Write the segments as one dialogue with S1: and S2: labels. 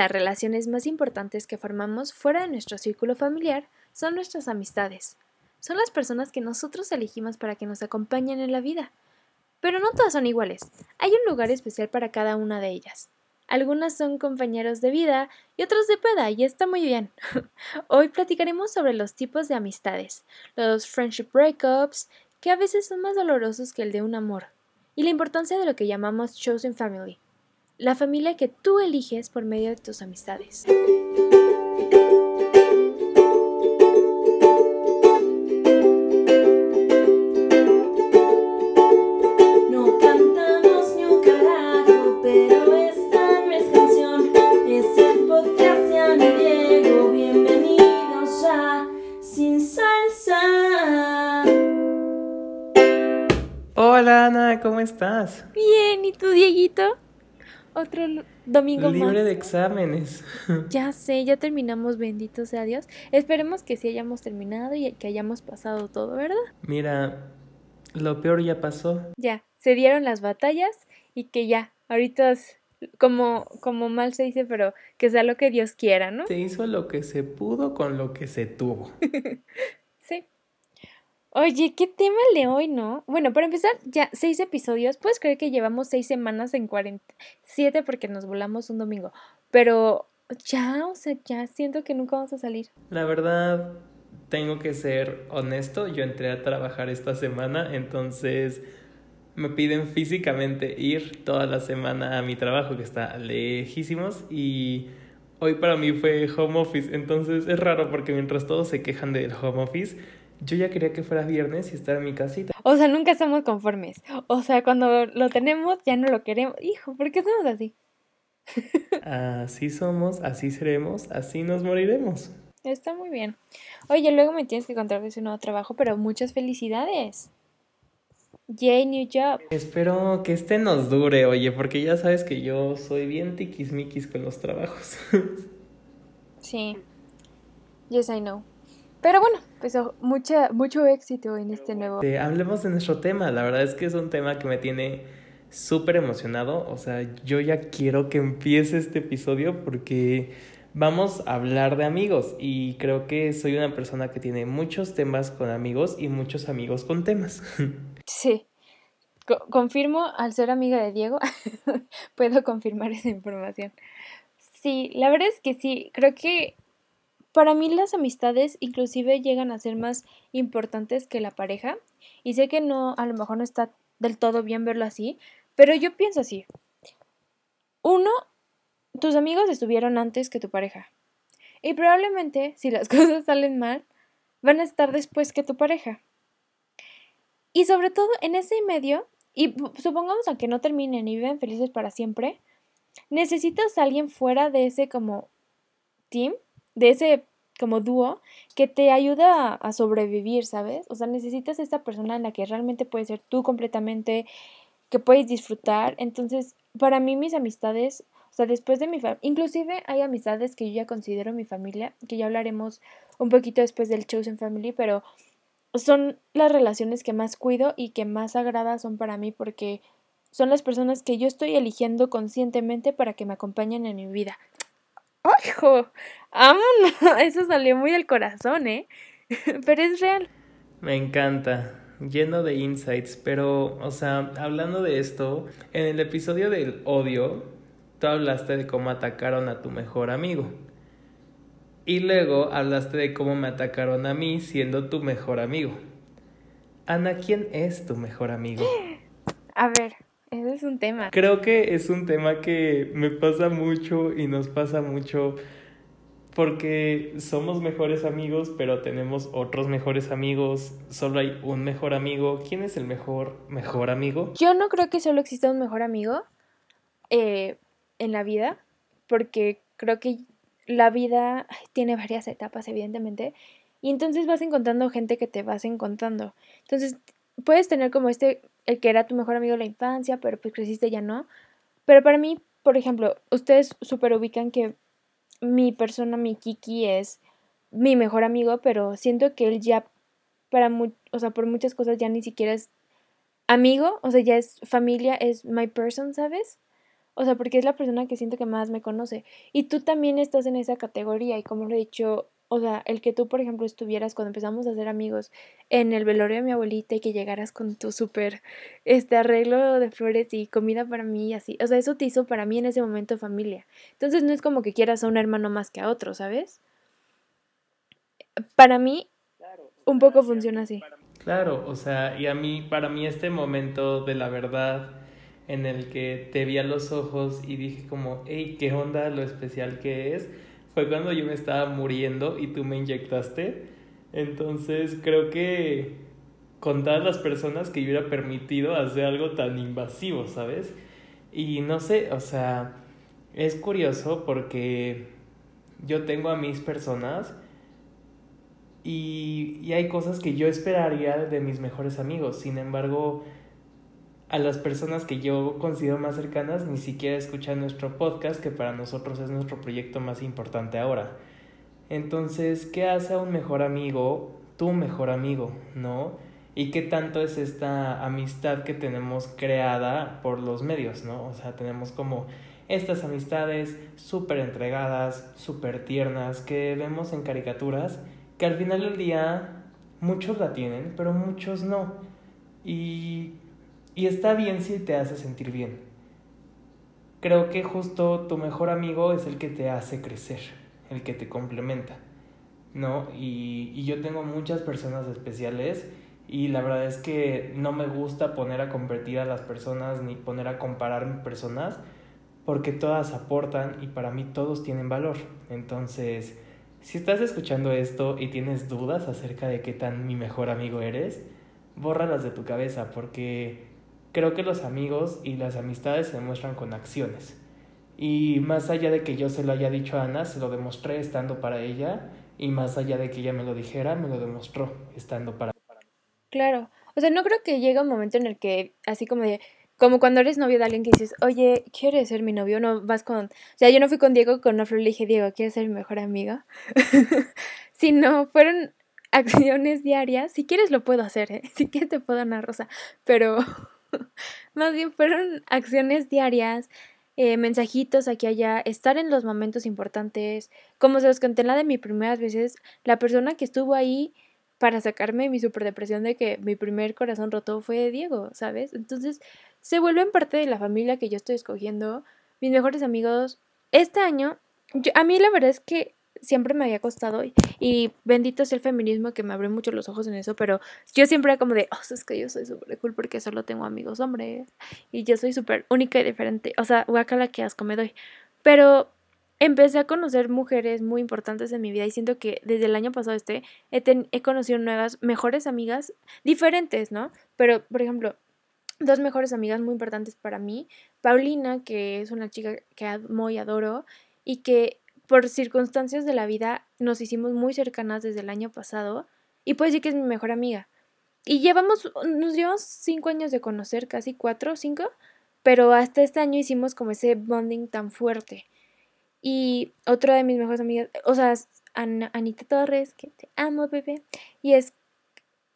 S1: las relaciones más importantes que formamos fuera de nuestro círculo familiar son nuestras amistades. Son las personas que nosotros elegimos para que nos acompañen en la vida. Pero no todas son iguales. Hay un lugar especial para cada una de ellas. Algunas son compañeros de vida y otros de peda, y está muy bien. Hoy platicaremos sobre los tipos de amistades, los friendship breakups, que a veces son más dolorosos que el de un amor, y la importancia de lo que llamamos chosen family, la familia que tú eliges por medio de tus amistades.
S2: Hola Ana, ¿cómo estás?
S1: Bien, ¿y tú, Dieguito? Otro domingo
S2: Libre
S1: más.
S2: De exámenes.
S1: Ya sé, ya terminamos, bendito sea Dios. Esperemos que sí hayamos terminado y que hayamos pasado todo, ¿verdad?
S2: Mira, lo peor ya pasó.
S1: Ya, se dieron las batallas y que ya, ahorita es como, como mal se dice, pero que sea lo que Dios quiera, ¿no?
S2: Se hizo lo que se pudo con lo que se tuvo.
S1: Oye, ¿qué tema el de hoy, no? Bueno, para empezar, ya seis episodios. ¿Puedes creer que llevamos seis semanas en 47 porque nos volamos un domingo? Pero ya, o sea, ya siento que nunca vamos a salir.
S2: La verdad, tengo que ser honesto. Yo entré a trabajar esta semana, entonces me piden físicamente ir toda la semana a mi trabajo, que está lejísimos, y hoy para mí fue home office. Entonces es raro porque mientras todos se quejan del home office, yo ya quería que fuera viernes y estar en mi casita.
S1: O sea, nunca estamos conformes. O sea, cuando lo tenemos ya no lo queremos. Hijo, ¿por qué somos así?
S2: así somos, así seremos, así nos moriremos.
S1: Está muy bien. Oye, luego me tienes que contar de nuevo trabajo, pero muchas felicidades. Yay, new job.
S2: Espero que este nos dure, oye, porque ya sabes que yo soy bien tiquismiquis con los trabajos.
S1: sí. Yes, I know. Pero bueno, pues mucha, mucho éxito en este nuevo.
S2: hablemos de nuestro tema. La verdad es que es un tema que me tiene súper emocionado. O sea, yo ya quiero que empiece este episodio porque vamos a hablar de amigos. Y creo que soy una persona que tiene muchos temas con amigos y muchos amigos con temas.
S1: Sí. confirmo, al ser amiga de Diego, puedo confirmar esa información. Sí, la verdad es que sí, creo que para mí las amistades inclusive llegan a ser más importantes que la pareja y sé que no, a lo mejor no está del todo bien verlo así, pero yo pienso así. Uno, tus amigos estuvieron antes que tu pareja y probablemente si las cosas salen mal, van a estar después que tu pareja. Y sobre todo en ese medio, y supongamos a que no terminen y viven felices para siempre, necesitas a alguien fuera de ese como team de ese como dúo que te ayuda a, sobrevivir, ¿sabes? O sea, necesitas esta persona en la que realmente puedes ser tú completamente, que puedes disfrutar. Entonces, para mí mis amistades, o sea, después de mi familia, inclusive hay amistades que yo ya considero mi familia, que ya hablaremos un poquito después del Chosen Family, pero son las relaciones que más cuido y que más agrada son para mí porque son las personas que yo estoy eligiendo conscientemente para que me acompañen en mi vida. ¡Ay, hijo! Eso salió muy del corazón, ¿eh? pero es real.
S2: Me encanta. Lleno de insights. Pero, o sea, hablando de esto, en el episodio del odio, tú hablaste de cómo atacaron a tu mejor amigo. Y luego hablaste de cómo me atacaron a mí siendo tu mejor amigo. Ana, ¿quién es tu mejor amigo?
S1: A ver, ese es un tema.
S2: Creo que es un tema que me pasa mucho y nos pasa mucho porque somos mejores amigos, pero tenemos otros mejores amigos, solo hay un mejor amigo. ¿Quién es el mejor mejor amigo?
S1: Yo no creo que solo exista un mejor amigo eh, en la vida, porque creo que la vida tiene varias etapas, evidentemente, y entonces vas encontrando gente que te vas encontrando. Entonces, puedes tener como este el que era tu mejor amigo de la infancia, pero pues creciste ya no. Pero para mí, por ejemplo, ustedes super ubican que mi persona, mi Kiki, es mi mejor amigo, pero siento que él ya, para o sea, por muchas cosas ya ni siquiera es amigo, o sea, ya es familia, es my person, ¿sabes? O sea, porque es la persona que siento que más me conoce. Y tú también estás en esa categoría. Y como lo he dicho, o sea, el que tú, por ejemplo, estuvieras cuando empezamos a ser amigos en el velorio de mi abuelita y que llegaras con tu súper este arreglo de flores y comida para mí y así. O sea, eso te hizo para mí en ese momento familia. Entonces no es como que quieras a un hermano más que a otro, ¿sabes? Para mí, un poco funciona así.
S2: Claro, o sea, y a mí, para mí este momento de la verdad en el que te vi a los ojos y dije como, hey, ¿qué onda lo especial que es? Fue cuando yo me estaba muriendo y tú me inyectaste. Entonces creo que con todas las personas que yo hubiera permitido hacer algo tan invasivo, ¿sabes? Y no sé, o sea, es curioso porque yo tengo a mis personas y, y hay cosas que yo esperaría de mis mejores amigos. Sin embargo, a las personas que yo considero más cercanas ni siquiera escuchan nuestro podcast, que para nosotros es nuestro proyecto más importante ahora. Entonces, ¿qué hace a un mejor amigo, tu mejor amigo, no? Y qué tanto es esta amistad que tenemos creada por los medios, ¿no? O sea, tenemos como estas amistades súper entregadas, súper tiernas, que vemos en caricaturas, que al final del día muchos la tienen, pero muchos no. Y y está bien si te hace sentir bien. Creo que justo tu mejor amigo es el que te hace crecer, el que te complementa, ¿no? Y, y yo tengo muchas personas especiales y la verdad es que no me gusta poner a competir a las personas ni poner a comparar personas porque todas aportan y para mí todos tienen valor. Entonces, si estás escuchando esto y tienes dudas acerca de qué tan mi mejor amigo eres, bórralas de tu cabeza porque Creo que los amigos y las amistades se demuestran con acciones. Y más allá de que yo se lo haya dicho a Ana, se lo demostré estando para ella. Y más allá de que ella me lo dijera, me lo demostró estando para
S1: Claro. O sea, no creo que llegue un momento en el que, así como de, como cuando eres novio de alguien que dices, oye, ¿quieres ser mi novio? No vas con. O sea, yo no fui con Diego, con Nofre le dije, Diego, ¿quieres ser mi mejor amiga? no, fueron acciones diarias. Si quieres, lo puedo hacer, ¿eh? Si quieres, te puedo dar una rosa. Pero. Más bien fueron acciones diarias, eh, mensajitos aquí allá, estar en los momentos importantes. Como se los conté en la de mis primeras veces, la persona que estuvo ahí para sacarme mi superdepresión de que mi primer corazón roto fue Diego, ¿sabes? Entonces se vuelven parte de la familia que yo estoy escogiendo, mis mejores amigos. Este año, a mí la verdad es que siempre me había costado y, bendito es el feminismo que me abrió mucho los ojos en eso, pero yo siempre era como de, oh, es que yo soy súper cool porque solo tengo amigos hombres y yo soy súper única y diferente, o sea, guacala que asco me doy, pero empecé a conocer mujeres muy importantes en mi vida y siento que desde el año pasado este he, he conocido nuevas, mejores amigas diferentes, ¿no? Pero, por ejemplo, dos mejores amigas muy importantes para mí, Paulina, que es una chica que amo y adoro, y que por circunstancias de la vida nos hicimos muy cercanas desde el año pasado y puedo decir que es mi mejor amiga. Y llevamos, nos llevamos cinco años de conocer, casi cuatro o cinco, pero hasta este año hicimos como ese bonding tan fuerte. Y otra de mis mejores amigas, o sea, Anita Torres, que te amo, bebé, y es,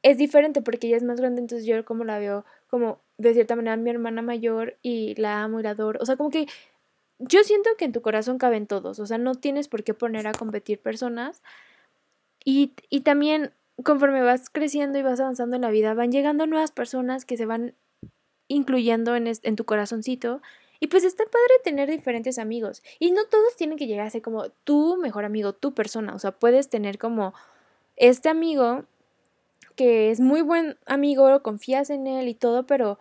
S1: es diferente porque ella es más grande, entonces yo como la veo como de cierta manera mi hermana mayor y la amo y la adoro. O sea, como que yo siento que en tu corazón caben todos, o sea, no tienes por qué poner a competir personas. Y, y también conforme vas creciendo y vas avanzando en la vida, van llegando nuevas personas que se van incluyendo en, en tu corazoncito. Y pues está padre tener diferentes amigos. Y no todos tienen que llegar a ser como tu mejor amigo, tu persona. O sea, puedes tener como este amigo que es muy buen amigo, confías en él y todo, pero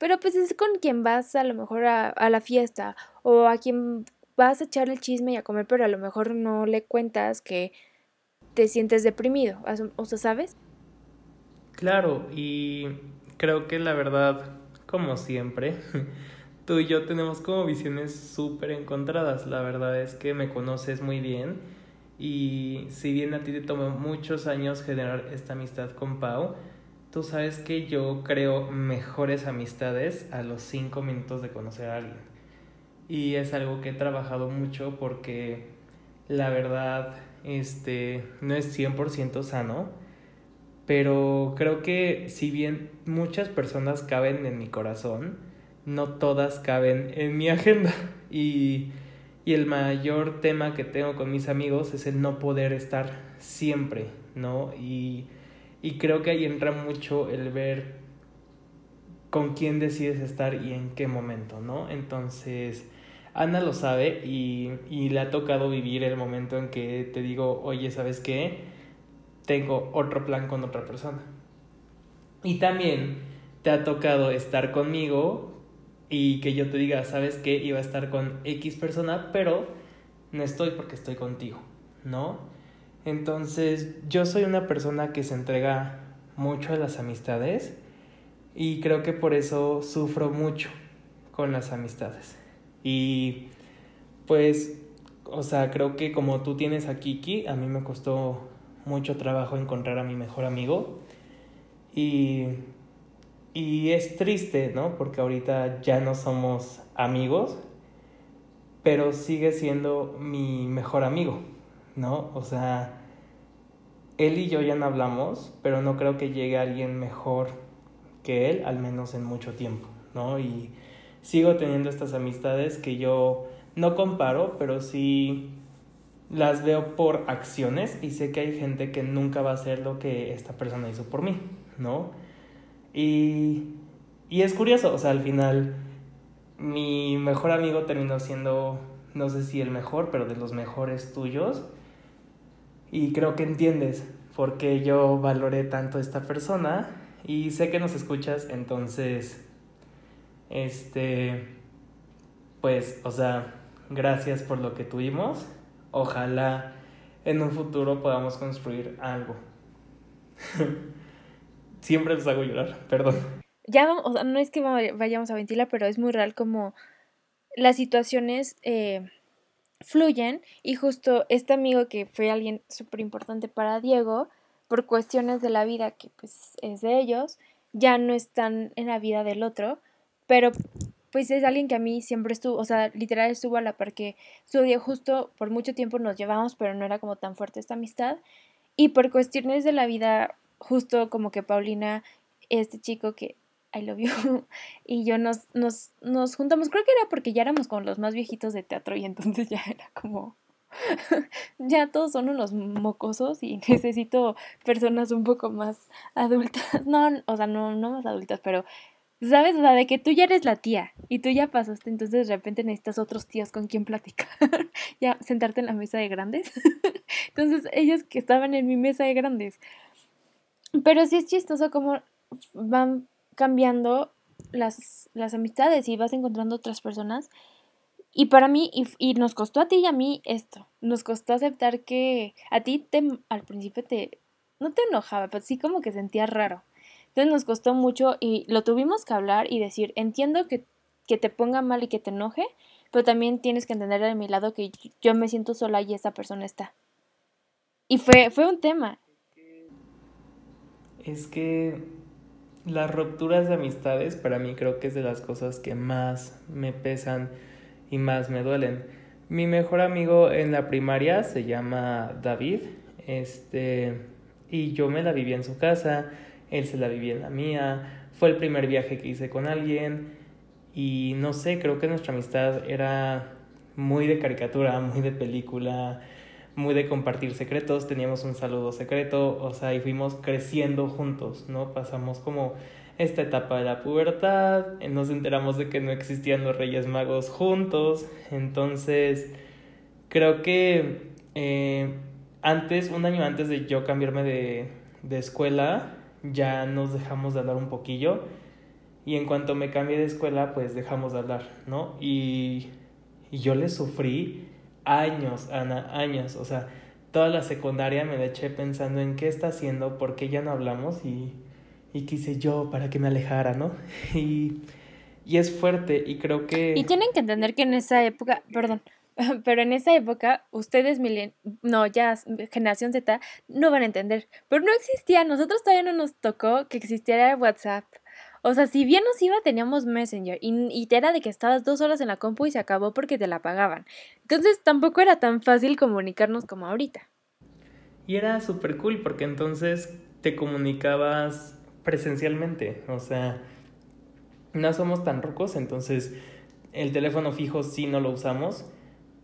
S1: pero pues es con quien vas a lo mejor a, la fiesta o a quien vas a echar el chisme y a comer, pero a lo mejor no le cuentas que te sientes deprimido, o sea, ¿sabes?
S2: Claro, y creo que la verdad, como siempre, tú y yo tenemos como visiones súper encontradas. La verdad es que me conoces muy bien y si bien a ti te tomó muchos años generar esta amistad con Pau, Tú sabes que yo creo mejores amistades a los cinco minutos de conocer a alguien. Y es algo que he trabajado mucho porque la verdad este, no es 100% sano. Pero creo que si bien muchas personas caben en mi corazón, no todas caben en mi agenda. Y, y el mayor tema que tengo con mis amigos es el no poder estar siempre, ¿no? Y, y creo que ahí entra mucho el ver con quién decides estar y en qué momento, ¿no? Entonces, Ana lo sabe y, y le ha tocado vivir el momento en que te digo, oye, ¿sabes qué? Tengo otro plan con otra persona. Y también te ha tocado estar conmigo y que yo te diga, ¿sabes qué? Iba a estar con X persona, pero no estoy porque estoy contigo, ¿no? Entonces, yo soy una persona que se entrega mucho a las amistades y creo que por eso sufro mucho con las amistades. Y pues, o sea, creo que como tú tienes a Kiki, a mí me costó mucho trabajo encontrar a mi mejor amigo. Y, y es triste, ¿no? Porque ahorita ya no somos amigos, pero sigue siendo mi mejor amigo, ¿no? O sea, él y yo ya no hablamos, pero no creo que llegue alguien mejor que él, al menos en mucho tiempo, ¿no? Y sigo teniendo estas amistades que yo no comparo, pero sí las veo por acciones y sé que hay gente que nunca va a hacer lo que esta persona hizo por mí, ¿no? Y, y es curioso, o sea, al final mi mejor amigo terminó siendo, no sé si el mejor, pero de los mejores tuyos. Y creo que entiendes por qué yo valoré tanto a esta persona y sé que nos escuchas, entonces, este, pues, o sea, gracias por lo que tuvimos. Ojalá en un futuro podamos construir algo. Siempre los hago llorar, perdón.
S1: Ya, o sea, no es que vayamos a ventilar, pero es muy real como las situaciones eh, fluyen y justo este amigo que fue alguien súper importante para Diego, por cuestiones de la vida que pues es de ellos, ya no están en la vida del otro, pero pues es alguien que a mí siempre estuvo, o sea, literal estuvo a la par que día justo por mucho tiempo nos llevamos, pero no era como tan fuerte esta amistad. Y por cuestiones de la vida, justo como que Paulina, este chico que I love you, y yo nos, nos, nos juntamos, creo que era porque ya éramos como los más viejitos de teatro y entonces ya era como, ya todos son unos mocosos y necesito personas un poco más adultas. No, o sea, no, no más adultas, pero, ¿sabes? O sea, de que tú ya eres la tía y tú ya pasaste, entonces de repente necesitas otros tíos con quien platicar, ya sentarte en la mesa de grandes. entonces ellos que estaban en mi mesa de grandes. Pero sí es chistoso cómo van cambiando las, las amistades y vas encontrando otras personas y para mí, y, nos costó a ti y a mí esto, nos costó aceptar que a ti te, al principio te, no te enojaba, pero sí como que sentías raro. Entonces nos costó mucho y lo tuvimos que hablar y decir, entiendo que, que te ponga mal y que te enoje, pero también tienes que entender de mi lado que yo me siento sola y esa persona está. Y fue, fue un tema.
S2: Es que las rupturas de amistades para mí creo que es de las cosas que más me pesan y más me duelen. Mi mejor amigo en la primaria se llama David, este, y yo me la viví en su casa, él se la vivía en la mía, fue el primer viaje que hice con alguien y no sé, creo que nuestra amistad era muy de caricatura, muy de película, muy de compartir secretos, teníamos un saludo secreto, o sea, y fuimos creciendo juntos, ¿no? Pasamos como esta etapa de la pubertad, nos enteramos de que no existían los Reyes Magos juntos, entonces creo que eh, antes, un año antes de yo cambiarme de, de escuela, ya nos dejamos de hablar un poquillo y en cuanto me cambié de escuela, pues dejamos de hablar, ¿no? Y, y yo le sufrí años, Ana, años, o sea, toda la secundaria me la eché pensando en qué está haciendo, por qué ya no hablamos y y quise yo para que me alejara, ¿no? Y, y es fuerte y creo que...
S1: Y tienen que entender que en esa época, perdón, pero en esa época ustedes, milen no, ya generación Z, no van a entender, pero no existía, nosotros todavía no nos tocó que existiera WhatsApp. O sea, si bien nos iba, teníamos Messenger y, y era de que estabas dos horas en la compu y se acabó porque te la pagaban. Entonces tampoco era tan fácil comunicarnos como ahorita.
S2: Y era súper cool porque entonces te comunicabas presencialmente, o sea, no somos tan rocos, entonces el teléfono fijo sí no lo usamos,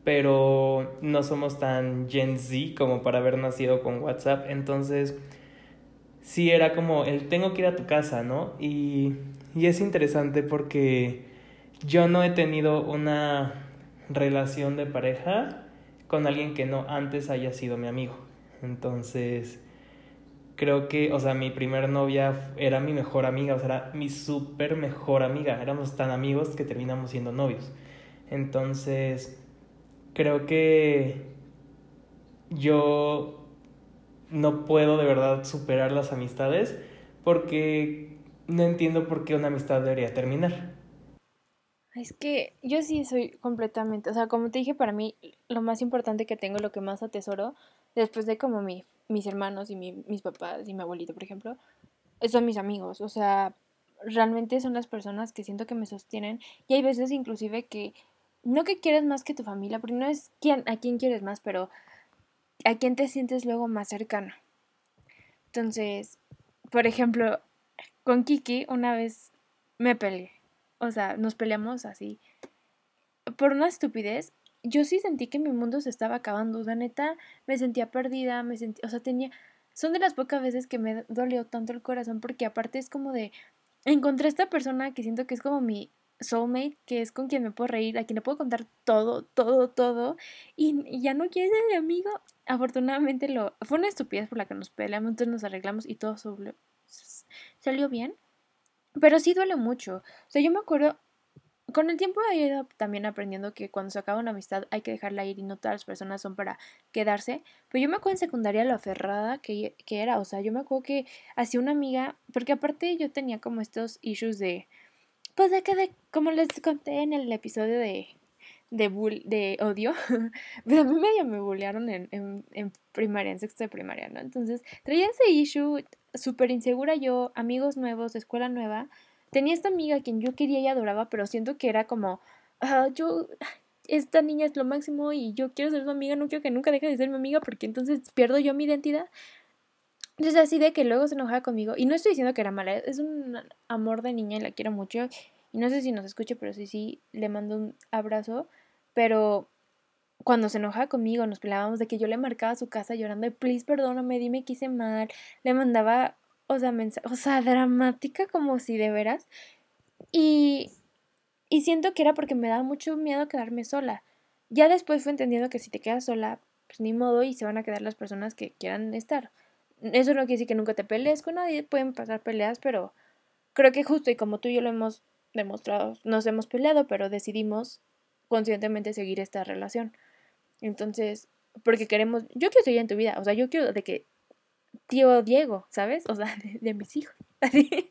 S2: pero no somos tan Gen Z como para haber nacido con WhatsApp, entonces sí era como el tengo que ir a tu casa, ¿no? Y, y es interesante porque yo no he tenido una relación de pareja con alguien que no antes haya sido mi amigo. Entonces, creo que, o sea, mi primer novia era mi mejor amiga, o sea, era mi súper mejor amiga. Éramos tan amigos que terminamos siendo novios. Entonces, creo que yo no puedo de verdad superar las amistades porque no entiendo por qué una amistad debería terminar.
S1: Es que yo sí soy completamente, o sea, como te dije, para mí lo más importante que tengo, lo que más atesoro, después de como mi, mis hermanos y mi, mis papás y mi abuelito, por ejemplo, son mis amigos, o sea, realmente son las personas que siento que me sostienen y hay veces inclusive que no que quieres más que tu familia, porque no es quién, a quién quieres más, pero a quién te sientes luego más cercano. Entonces, por ejemplo, con Kiki una vez me peleé o sea, nos peleamos así. Por una estupidez, yo sí sentí que mi mundo se estaba acabando. La neta, me sentía perdida, me sentía, o sea, tenía... Son de las pocas veces que me dolió tanto el corazón porque aparte es como de... Encontré a esta persona que siento que es como mi soulmate, que es con quien me puedo reír, a quien le puedo contar todo, todo, todo, y, ya no quiere ser mi amigo. Afortunadamente lo... Fue una estupidez por la que nos peleamos, entonces nos arreglamos y todo salió bien. Pero sí duele mucho. O sea, yo me acuerdo, con el tiempo he ido también aprendiendo que cuando se acaba una amistad hay que dejarla ir y no todas las personas son para quedarse. Pero yo me acuerdo en secundaria lo aferrada que, que era. O sea, yo me acuerdo que hacía una amiga, porque aparte yo tenía como estos issues de, pues de que, de, como les conté en el episodio de, de, bull, de odio, a mí medio me bullearon en, en, primaria, en sexto de primaria, ¿no? Entonces traía ese issue súper insegura yo, amigos nuevos, escuela nueva. Tenía esta amiga a quien yo quería y adoraba, pero siento que era como, ah, yo, esta niña es lo máximo y yo quiero ser su amiga, no quiero que nunca deje de ser mi amiga porque entonces pierdo yo mi identidad. Entonces así de que luego se enojaba conmigo. Y no estoy diciendo que era mala, es un amor de niña y la quiero mucho. Y no sé si nos escuche, pero sí, sí, le mando un abrazo. Pero cuando se enojaba conmigo, nos peleábamos de que yo le marcaba a su casa llorando, de please, perdóname, dime que hice mal. Le mandaba, o sea, o sea, dramática como si de veras. Y, y siento que era porque me daba mucho miedo quedarme sola. Ya después fue entendiendo que si te quedas sola, pues ni modo y se van a quedar las personas que quieran estar. Eso no quiere decir que nunca te pelees con nadie, pueden pasar peleas, pero creo que justo y como tú y yo lo hemos demostrado, nos hemos peleado, pero decidimos conscientemente seguir esta relación. Entonces, porque queremos, yo quiero seguir en tu vida, o sea, yo quiero de que tío Diego, ¿sabes? O sea, de, mis hijos. Así.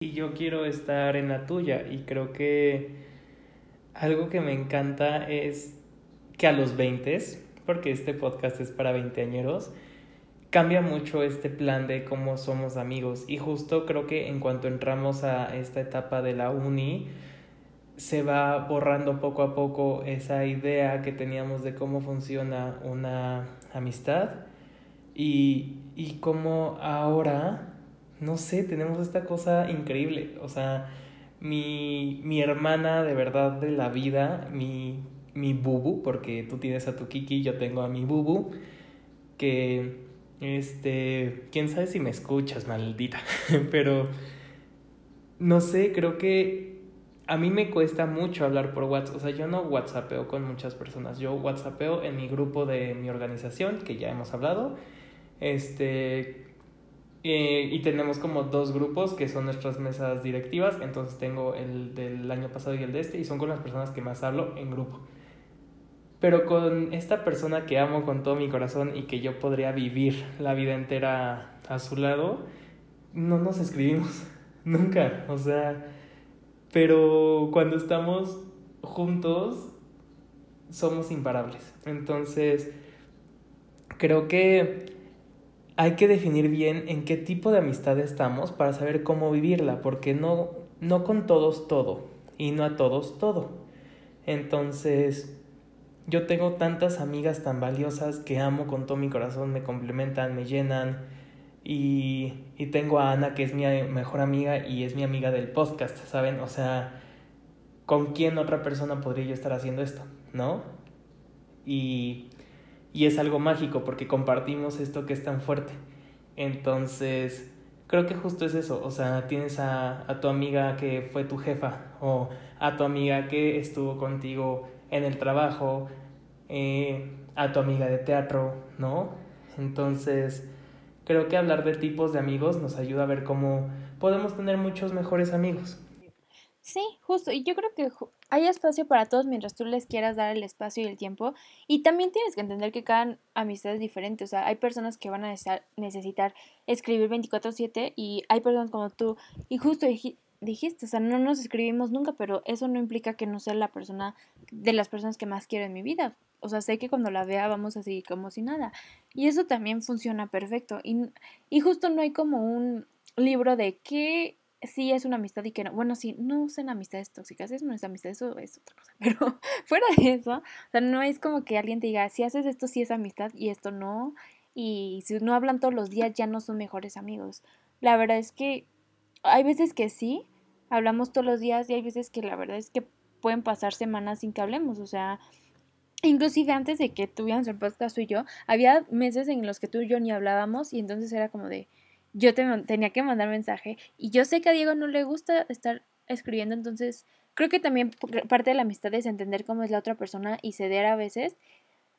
S2: Y yo quiero estar en la tuya y creo que algo que me encanta es que a los 20, porque este podcast es para veinteañeros, cambia mucho este plan de cómo somos amigos y justo creo que en cuanto entramos a esta etapa de la uni, se va borrando poco a poco esa idea que teníamos de cómo funciona una amistad y, y cómo ahora, no sé, tenemos esta cosa increíble. O sea, mi, mi hermana de verdad de la vida, mi, mi bubu, porque tú tienes a tu Kiki, yo tengo a mi bubu, que, este, quién sabe si me escuchas, maldita, pero, no sé, creo que a mí me cuesta mucho hablar por WhatsApp. O sea, yo no WhatsAppeo con muchas personas. Yo WhatsAppeo en mi grupo de mi organización, que ya hemos hablado. Este. Eh, y tenemos como dos grupos que son nuestras mesas directivas. Entonces tengo el del año pasado y el de este. Y son con las personas que más hablo en grupo. Pero con esta persona que amo con todo mi corazón y que yo podría vivir la vida entera a su lado, no nos escribimos. Nunca. O sea pero cuando estamos juntos, somos imparables. Entonces, creo que hay que definir bien en qué tipo de amistad estamos para saber cómo vivirla, porque no, no con todos todo y no a todos todo. Entonces, yo tengo tantas amigas tan valiosas que amo con todo mi corazón, me complementan, me llenan Y, y tengo a Ana, que es mi mejor amiga y es mi amiga del podcast, ¿saben? O sea, ¿con quién otra persona podría yo estar haciendo esto? ¿No? Y, y es algo mágico porque compartimos esto que es tan fuerte. Entonces, creo que justo es eso, o sea, tienes a, a, tu amiga que fue tu jefa o a tu amiga que estuvo contigo en el trabajo, eh, a tu amiga de teatro, ¿no? Entonces, creo que hablar de tipos de amigos nos ayuda a ver cómo podemos tener muchos mejores amigos.
S1: Sí, justo, y yo creo que hay espacio para todos mientras tú les quieras dar el espacio y el tiempo. Y también tienes que entender que cada amistad es diferente. O sea, hay personas que van a necesitar escribir 24/7 y hay personas como tú. Y justo dijiste, o sea, no nos escribimos nunca, pero eso no implica que no sea la persona de las personas que más quiero en mi vida. O sea, sé que cuando la vea vamos así como si nada. Y eso también funciona perfecto. Y, y justo no hay como un libro de qué sí es una amistad y que no. Bueno, sí, no usen amistades tóxicas, es amistad, eso es otra cosa. Pero fuera de eso, o sea, no es como que alguien te diga, si haces esto, sí es amistad y esto no. Y si no hablan todos los días, ya no son mejores amigos. La verdad es que hay veces que sí, hablamos todos los días y hay veces que la verdad es que pueden pasar semanas sin que hablemos. O sea, inclusive antes de que tuviéramos el podcast tú y yo, había meses en los que tú y yo ni hablábamos y entonces era como de yo tenía que mandar mensaje y yo sé que a Diego no le gusta estar escribiendo, entonces creo que también parte de la amistad es entender cómo es la otra persona y ceder a veces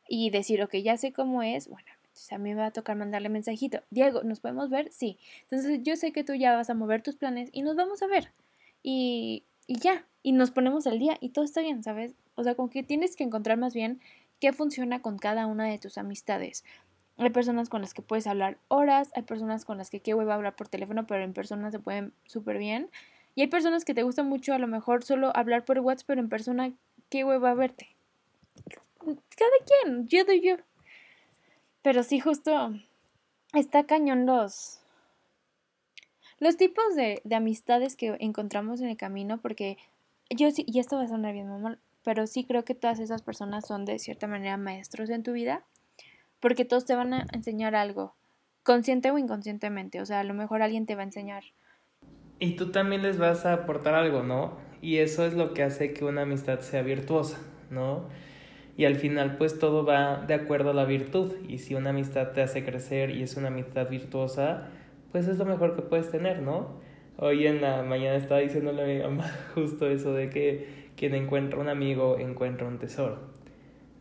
S1: y decir, ok, ya sé cómo es, bueno, a mí me va a tocar mandarle mensajito. Diego, ¿nos podemos ver? Sí. Entonces yo sé que tú ya vas a mover tus planes y nos vamos a ver. Y, y ya, y nos ponemos al día y todo está bien, ¿sabes? O sea, como que tienes que encontrar más bien qué funciona con cada una de tus amistades. Hay personas con las que puedes hablar horas, hay personas con las que qué hueva hablar por teléfono, pero en persona se pueden súper bien. Y hay personas que te gusta mucho a lo mejor solo hablar por WhatsApp, pero en persona qué hueva verte. Cada quien, yo doy yo. Pero sí, justo está cañón los, los tipos de, de, amistades que encontramos en el camino, porque yo sí, y esto va a sonar bien mamá, pero sí creo que todas esas personas son de cierta manera maestros en tu vida porque todos te van a enseñar algo, consciente o inconscientemente, o sea, a lo mejor alguien te va a enseñar.
S2: Y tú también les vas a aportar algo, ¿no? Y eso es lo que hace que una amistad sea virtuosa, ¿no? Y al final pues todo va de acuerdo a la virtud. Y si una amistad te hace crecer y es una amistad virtuosa, pues es lo mejor que puedes tener, ¿no? Hoy en la mañana estaba diciéndole a mi mamá justo eso de que quien encuentra un amigo encuentra un tesoro,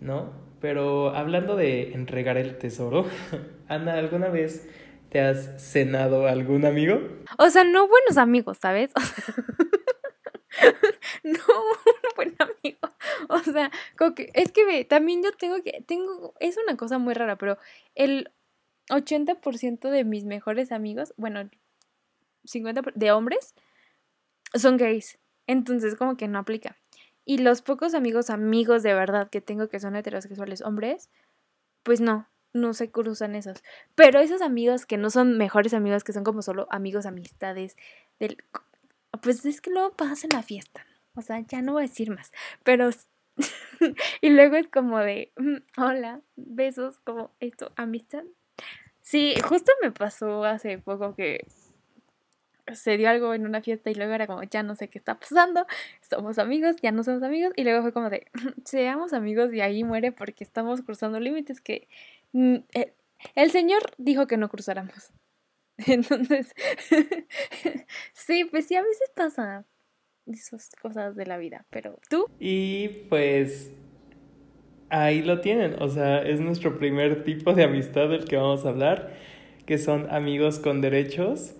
S2: ¿no? Pero hablando de entregar el tesoro, Ana, ¿alguna vez te has cenado a algún amigo?
S1: O sea, no buenos amigos, ¿sabes? no un buen amigo. O sea, es que ve, también yo tengo que, tengo, es una cosa muy rara, pero el 80% de mis mejores amigos, bueno, 50% de hombres, son gays. Entonces, como que no aplica. Y los pocos amigos, amigos de verdad que tengo que son heterosexuales hombres, pues no, no se cruzan esos. Pero esos amigos que no son mejores amigos, que son como solo amigos, amistades, del, pues es que luego en la fiesta. O sea, ya no voy a decir más. Pero... y luego es como de, mm, hola, besos, como esto, amistad. Sí, justo me pasó hace poco que se dio algo en una fiesta y luego era como, ya no sé qué está pasando, somos amigos, ya no somos amigos, y luego fue como de, seamos amigos y ahí muere porque estamos cruzando límites que mm, el, el Señor dijo que no cruzáramos. Entonces, sí, pues sí, a veces pasa esas cosas de la vida, pero tú.
S2: Y pues ahí lo tienen, o sea, es nuestro primer tipo de amistad del que vamos a hablar, que son amigos con derechos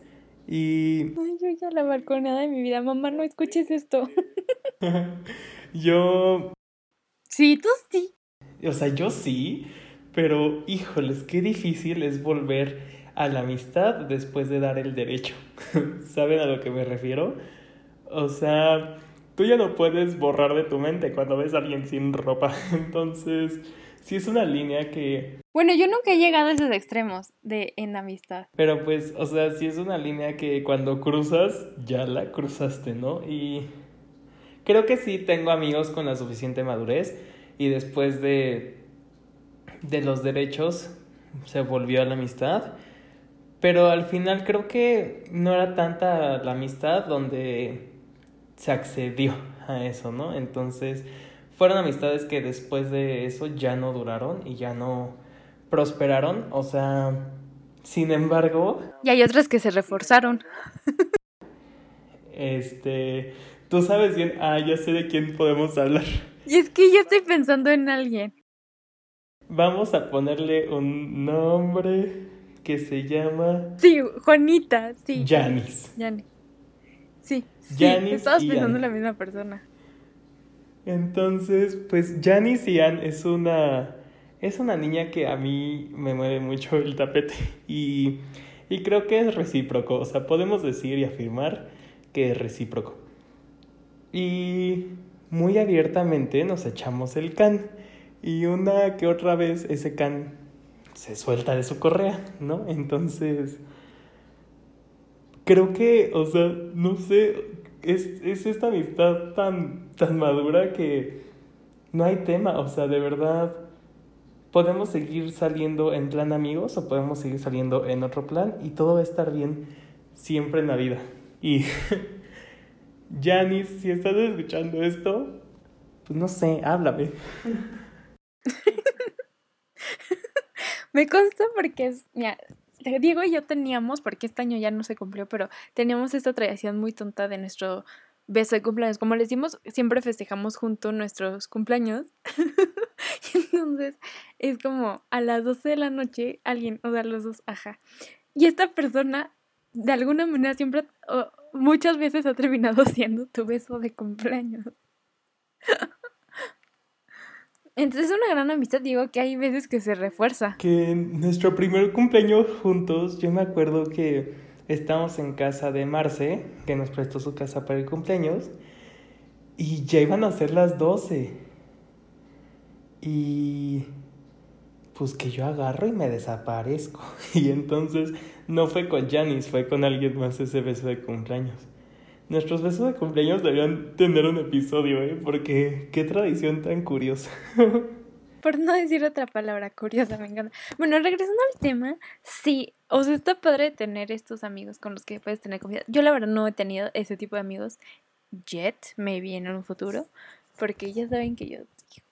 S2: y...
S1: Ay, yo ya la balconada de mi vida. Mamá, no escuches esto.
S2: yo...
S1: Sí, tú sí.
S2: O sea, yo sí, pero híjoles, qué difícil es volver a la amistad después de dar el derecho. ¿Saben a lo que me refiero? O sea, tú ya no puedes borrar de tu mente cuando ves a alguien sin ropa. Entonces, sí es una línea que...
S1: Bueno, yo nunca he llegado a esos extremos de en amistad.
S2: Pero pues, o sea, sí es una línea que cuando cruzas, ya la cruzaste, ¿no? Y creo que sí tengo amigos con la suficiente madurez y después de, de los derechos se volvió a la amistad. Pero al final creo que no era tanta la amistad donde se accedió a eso, ¿no? Entonces fueron amistades que después de eso ya no duraron y ya no prosperaron. O sea, sin embargo...
S1: Y hay otras que se reforzaron.
S2: este, tú sabes bien, ah, ya sé de quién podemos hablar.
S1: Y es que ya estoy pensando en alguien.
S2: Vamos a ponerle un nombre que se llama...
S1: Sí, Juanita, sí.
S2: Janis.
S1: Janis. Sí, sí, estabas pensando en la misma persona.
S2: Entonces, pues Janis Ian es una es una niña que a mí me mueve mucho el tapete y, y creo que es recíproco, o sea, podemos decir y afirmar que es recíproco. Y muy abiertamente nos echamos el can y una que otra vez ese can se suelta de su correa, ¿no? Entonces, creo que, o sea, no sé, es, es esta amistad tan, tan madura que no hay tema, o sea, de verdad podemos seguir saliendo en plan amigos o podemos seguir saliendo en otro plan y todo va a estar bien siempre en la vida. Y Janice, si estás escuchando esto, pues no sé, háblame.
S1: Me consta porque es, mira, Diego y yo teníamos, porque este año ya no se cumplió, pero teníamos esta tradición muy tonta de nuestro beso de cumpleaños. Como les dimos, siempre festejamos juntos nuestros cumpleaños. y entonces es como a las 12 de la noche, alguien, o sea, los dos, ajá. Y esta persona, de alguna manera, siempre, muchas veces ha terminado siendo tu beso de cumpleaños. Entonces es una gran amistad, digo que hay veces que se refuerza.
S2: Que en nuestro primer cumpleaños juntos, yo me acuerdo que estábamos en casa de Marce, que nos prestó su casa para el cumpleaños, y ya iban a ser las 12. Y pues que yo agarro y me desaparezco. Y entonces no fue con Janis, fue con alguien más ese beso de cumpleaños. Nuestros besos de cumpleaños deberían tener un episodio, ¿eh? Porque qué tradición tan curiosa.
S1: Por no decir otra palabra curiosa, me encanta. Bueno, regresando al tema, sí, o sea, está padre tener estos amigos con los que puedes tener confianza. Yo la verdad no he tenido ese tipo de amigos yet, maybe en un futuro, porque ya saben que yo,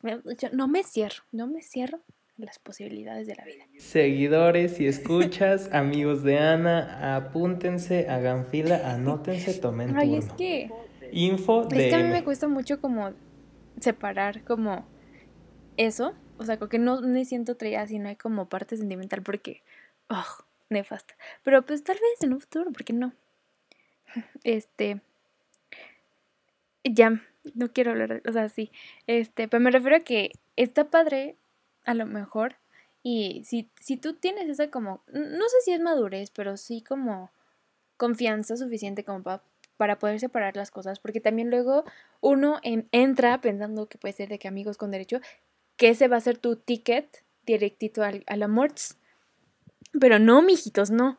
S1: yo no me cierro, no me cierro las posibilidades de la vida.
S2: Seguidores y escuchas, amigos de Ana, apúntense, hagan fila, anótense, tomen
S1: Ay, es que...
S2: Info de...
S1: Es que a mí me cuesta mucho como separar como eso, o sea, como que no me siento traída si no hay como parte sentimental porque, oh, nefasta. Pero pues tal vez en un futuro, ¿por qué no? Este, ya, no quiero hablar, o sea, sí, este, pero me refiero a que está padre a lo mejor. Y si, si tú tienes esa como, no sé si es madurez, pero sí como confianza suficiente como para, para poder separar las cosas, porque también luego uno entra pensando que puede ser de que amigos con derecho, que ese va a ser tu ticket directito al, a la Pero no, mijitos, no.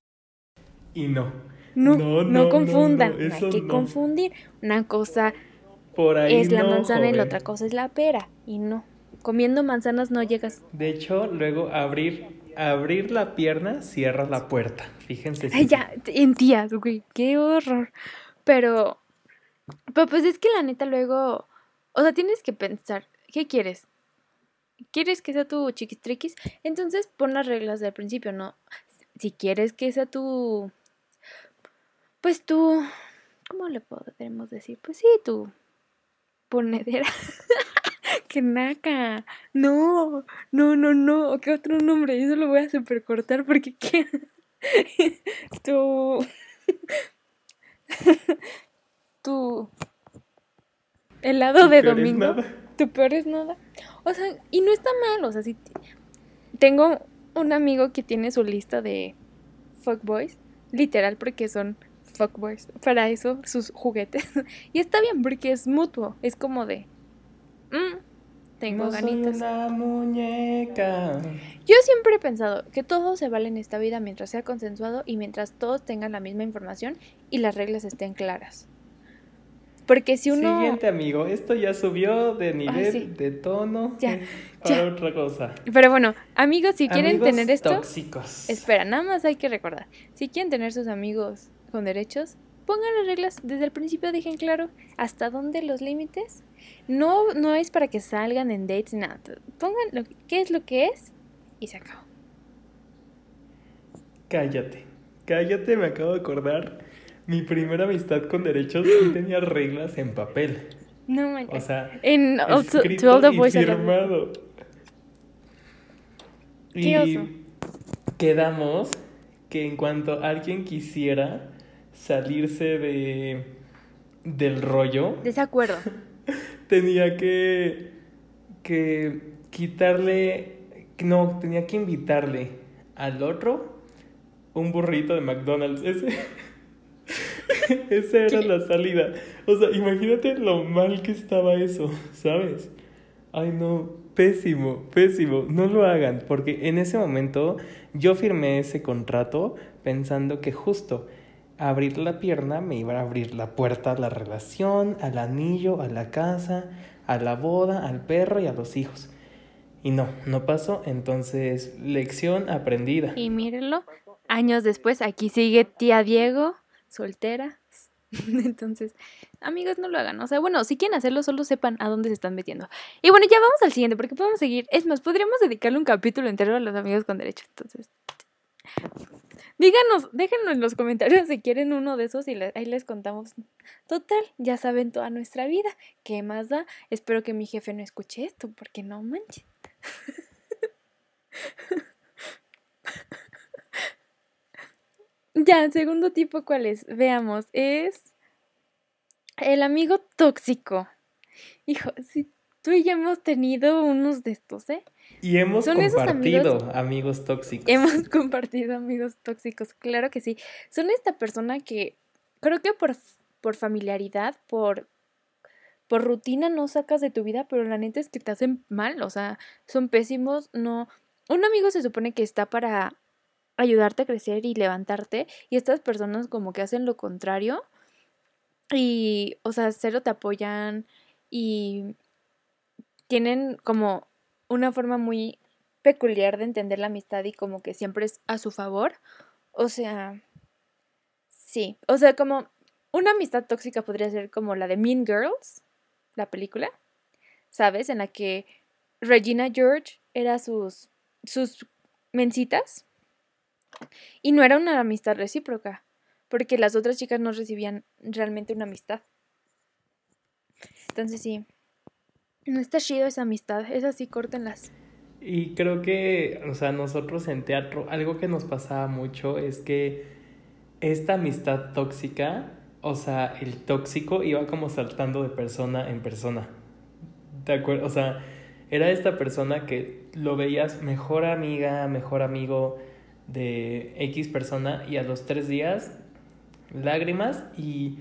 S2: Y no.
S1: No, no, confundan, no, hay que confundir. Una cosa Por ahí es la manzana y la otra cosa es la pera, y no. Comiendo manzanas no llegas.
S2: De hecho, luego abrir, abrir la pierna, cierras la puerta. Fíjense.
S1: Ay, ya, en tías, güey, qué horror. Pero, pero pues es que la neta luego, o sea, tienes que pensar, ¿qué quieres? ¿Quieres que sea tu chiquistriquis? Entonces pon las reglas del principio, ¿no? Si quieres que sea tu, pues tú, ¿cómo le podemos decir? Pues sí, tu ponedera. ¡Qué naca! No, no, no, no. ¿Qué otro nombre? Eso lo voy a super cortar porque quiero. tu. tu. Helado de domingo. Tu peor es nada. O sea, y no está mal. O sea, si. Tengo un amigo que tiene su lista de fuckboys. Literal, porque son fuckboys. Para eso, sus juguetes. y está bien, porque es mutuo. Es como de. Mm, tengo ganitas.
S2: muñeca.
S1: Yo siempre he pensado que todo se vale en esta vida mientras sea consensuado y mientras todos tengan la misma información y las reglas estén claras. Porque si uno...
S2: Siguiente amigo, esto ya subió de nivel, de tono,
S1: ya,
S2: para otra cosa.
S1: Pero bueno, amigos, si quieren
S2: Amigos
S1: tener esto...
S2: tóxicos.
S1: Espera, nada más hay que recordar. Si quieren tener sus amigos con derechos, pongan las reglas desde el principio, dejen claro hasta dónde los límites. No, no es para que salgan en dates, nada. Pongan lo, qué es lo que es y se acabó.
S2: Cállate, cállate, me acabo de acordar. Mi primera amistad con derechos sí tenía reglas en papel.
S1: No my
S2: O sea,
S1: En oh, to-
S2: escrito
S1: To All the Boys
S2: firmado.
S1: Qué
S2: Y
S1: oso.
S2: quedamos que en cuanto alguien quisiera salirse de del rollo,
S1: Desacuerdo.
S2: Tenía que que quitarle no, tenía que invitarle al otro un burrito de McDonald's. Ese esa era la salida. O sea, imagínate lo mal que estaba eso, ¿sabes? Ay, no, pésimo, pésimo. No lo hagan, porque en ese momento yo firmé ese contrato pensando que justo abrir la pierna me iba a abrir la puerta a la relación, al anillo, a la casa, a la boda, al perro y a los hijos. Y no, no pasó. Entonces, lección aprendida.
S1: Y mírenlo, años después, aquí sigue tía Diego, soltera. Entonces, amigos, no lo hagan. O sea, bueno, si quieren hacerlo, solo sepan a dónde se están metiendo. Y bueno, ya vamos al siguiente, porque podemos seguir. Es más, podríamos dedicarle un capítulo entero a los amigos con derecho. Entonces, díganos, déjenlo en los comentarios si quieren uno de esos y ahí les contamos. Total, ya saben toda nuestra vida. ¿Qué más da? Espero que mi jefe no escuche esto, porque no manches. Ya, segundo tipo, ¿cuál es? Veamos, es el amigo tóxico. Hijo, si tú y yo hemos tenido unos de estos, ¿eh?
S2: Y hemos
S1: Son
S2: compartido
S1: amigos-
S2: amigos tóxicos.
S1: Hemos compartido amigos tóxicos, claro que sí. Son esta persona que creo que por, por familiaridad, por, por rutina no sacas de tu vida, pero la neta es que te hacen mal, o sea, son pésimos, no... Un amigo se supone que está para ayudarte a crecer y levantarte, y estas personas como que hacen lo contrario, y, o sea, cero te apoyan y tienen como una forma muy peculiar de entender la amistad y como que siempre es a su favor. O sea, sí. O sea, como una amistad tóxica podría ser como la de Mean Girls, la película, ¿sabes? En la que Regina George era sus, sus mencitas y no era una amistad recíproca, porque las otras chicas no recibían realmente una amistad. Entonces sí, no está chido esa amistad, es así, córtenlas.
S2: Y creo que, o sea, nosotros en teatro, algo que nos pasaba mucho es que esta amistad tóxica, o sea, el tóxico iba como saltando de persona en persona. ¿De acuerdo? O sea, era esta persona que lo veías mejor amiga, mejor amigo de X persona y a los tres días lágrimas y,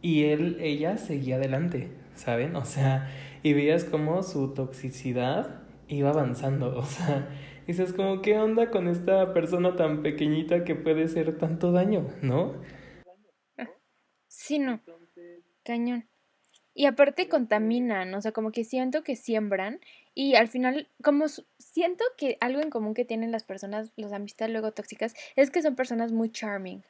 S2: y él, ella seguía adelante, ¿saben? O sea, y veías como su toxicidad iba avanzando, o sea, dices como, ¿qué onda con esta persona tan pequeñita que puede hacer tanto daño, ¿no?
S1: Sí, no. Cañón. Y aparte contaminan, o sea, como que siento que siembran y al final, como siento que algo en común que tienen las personas, las amistades luego tóxicas, es que son personas muy charming,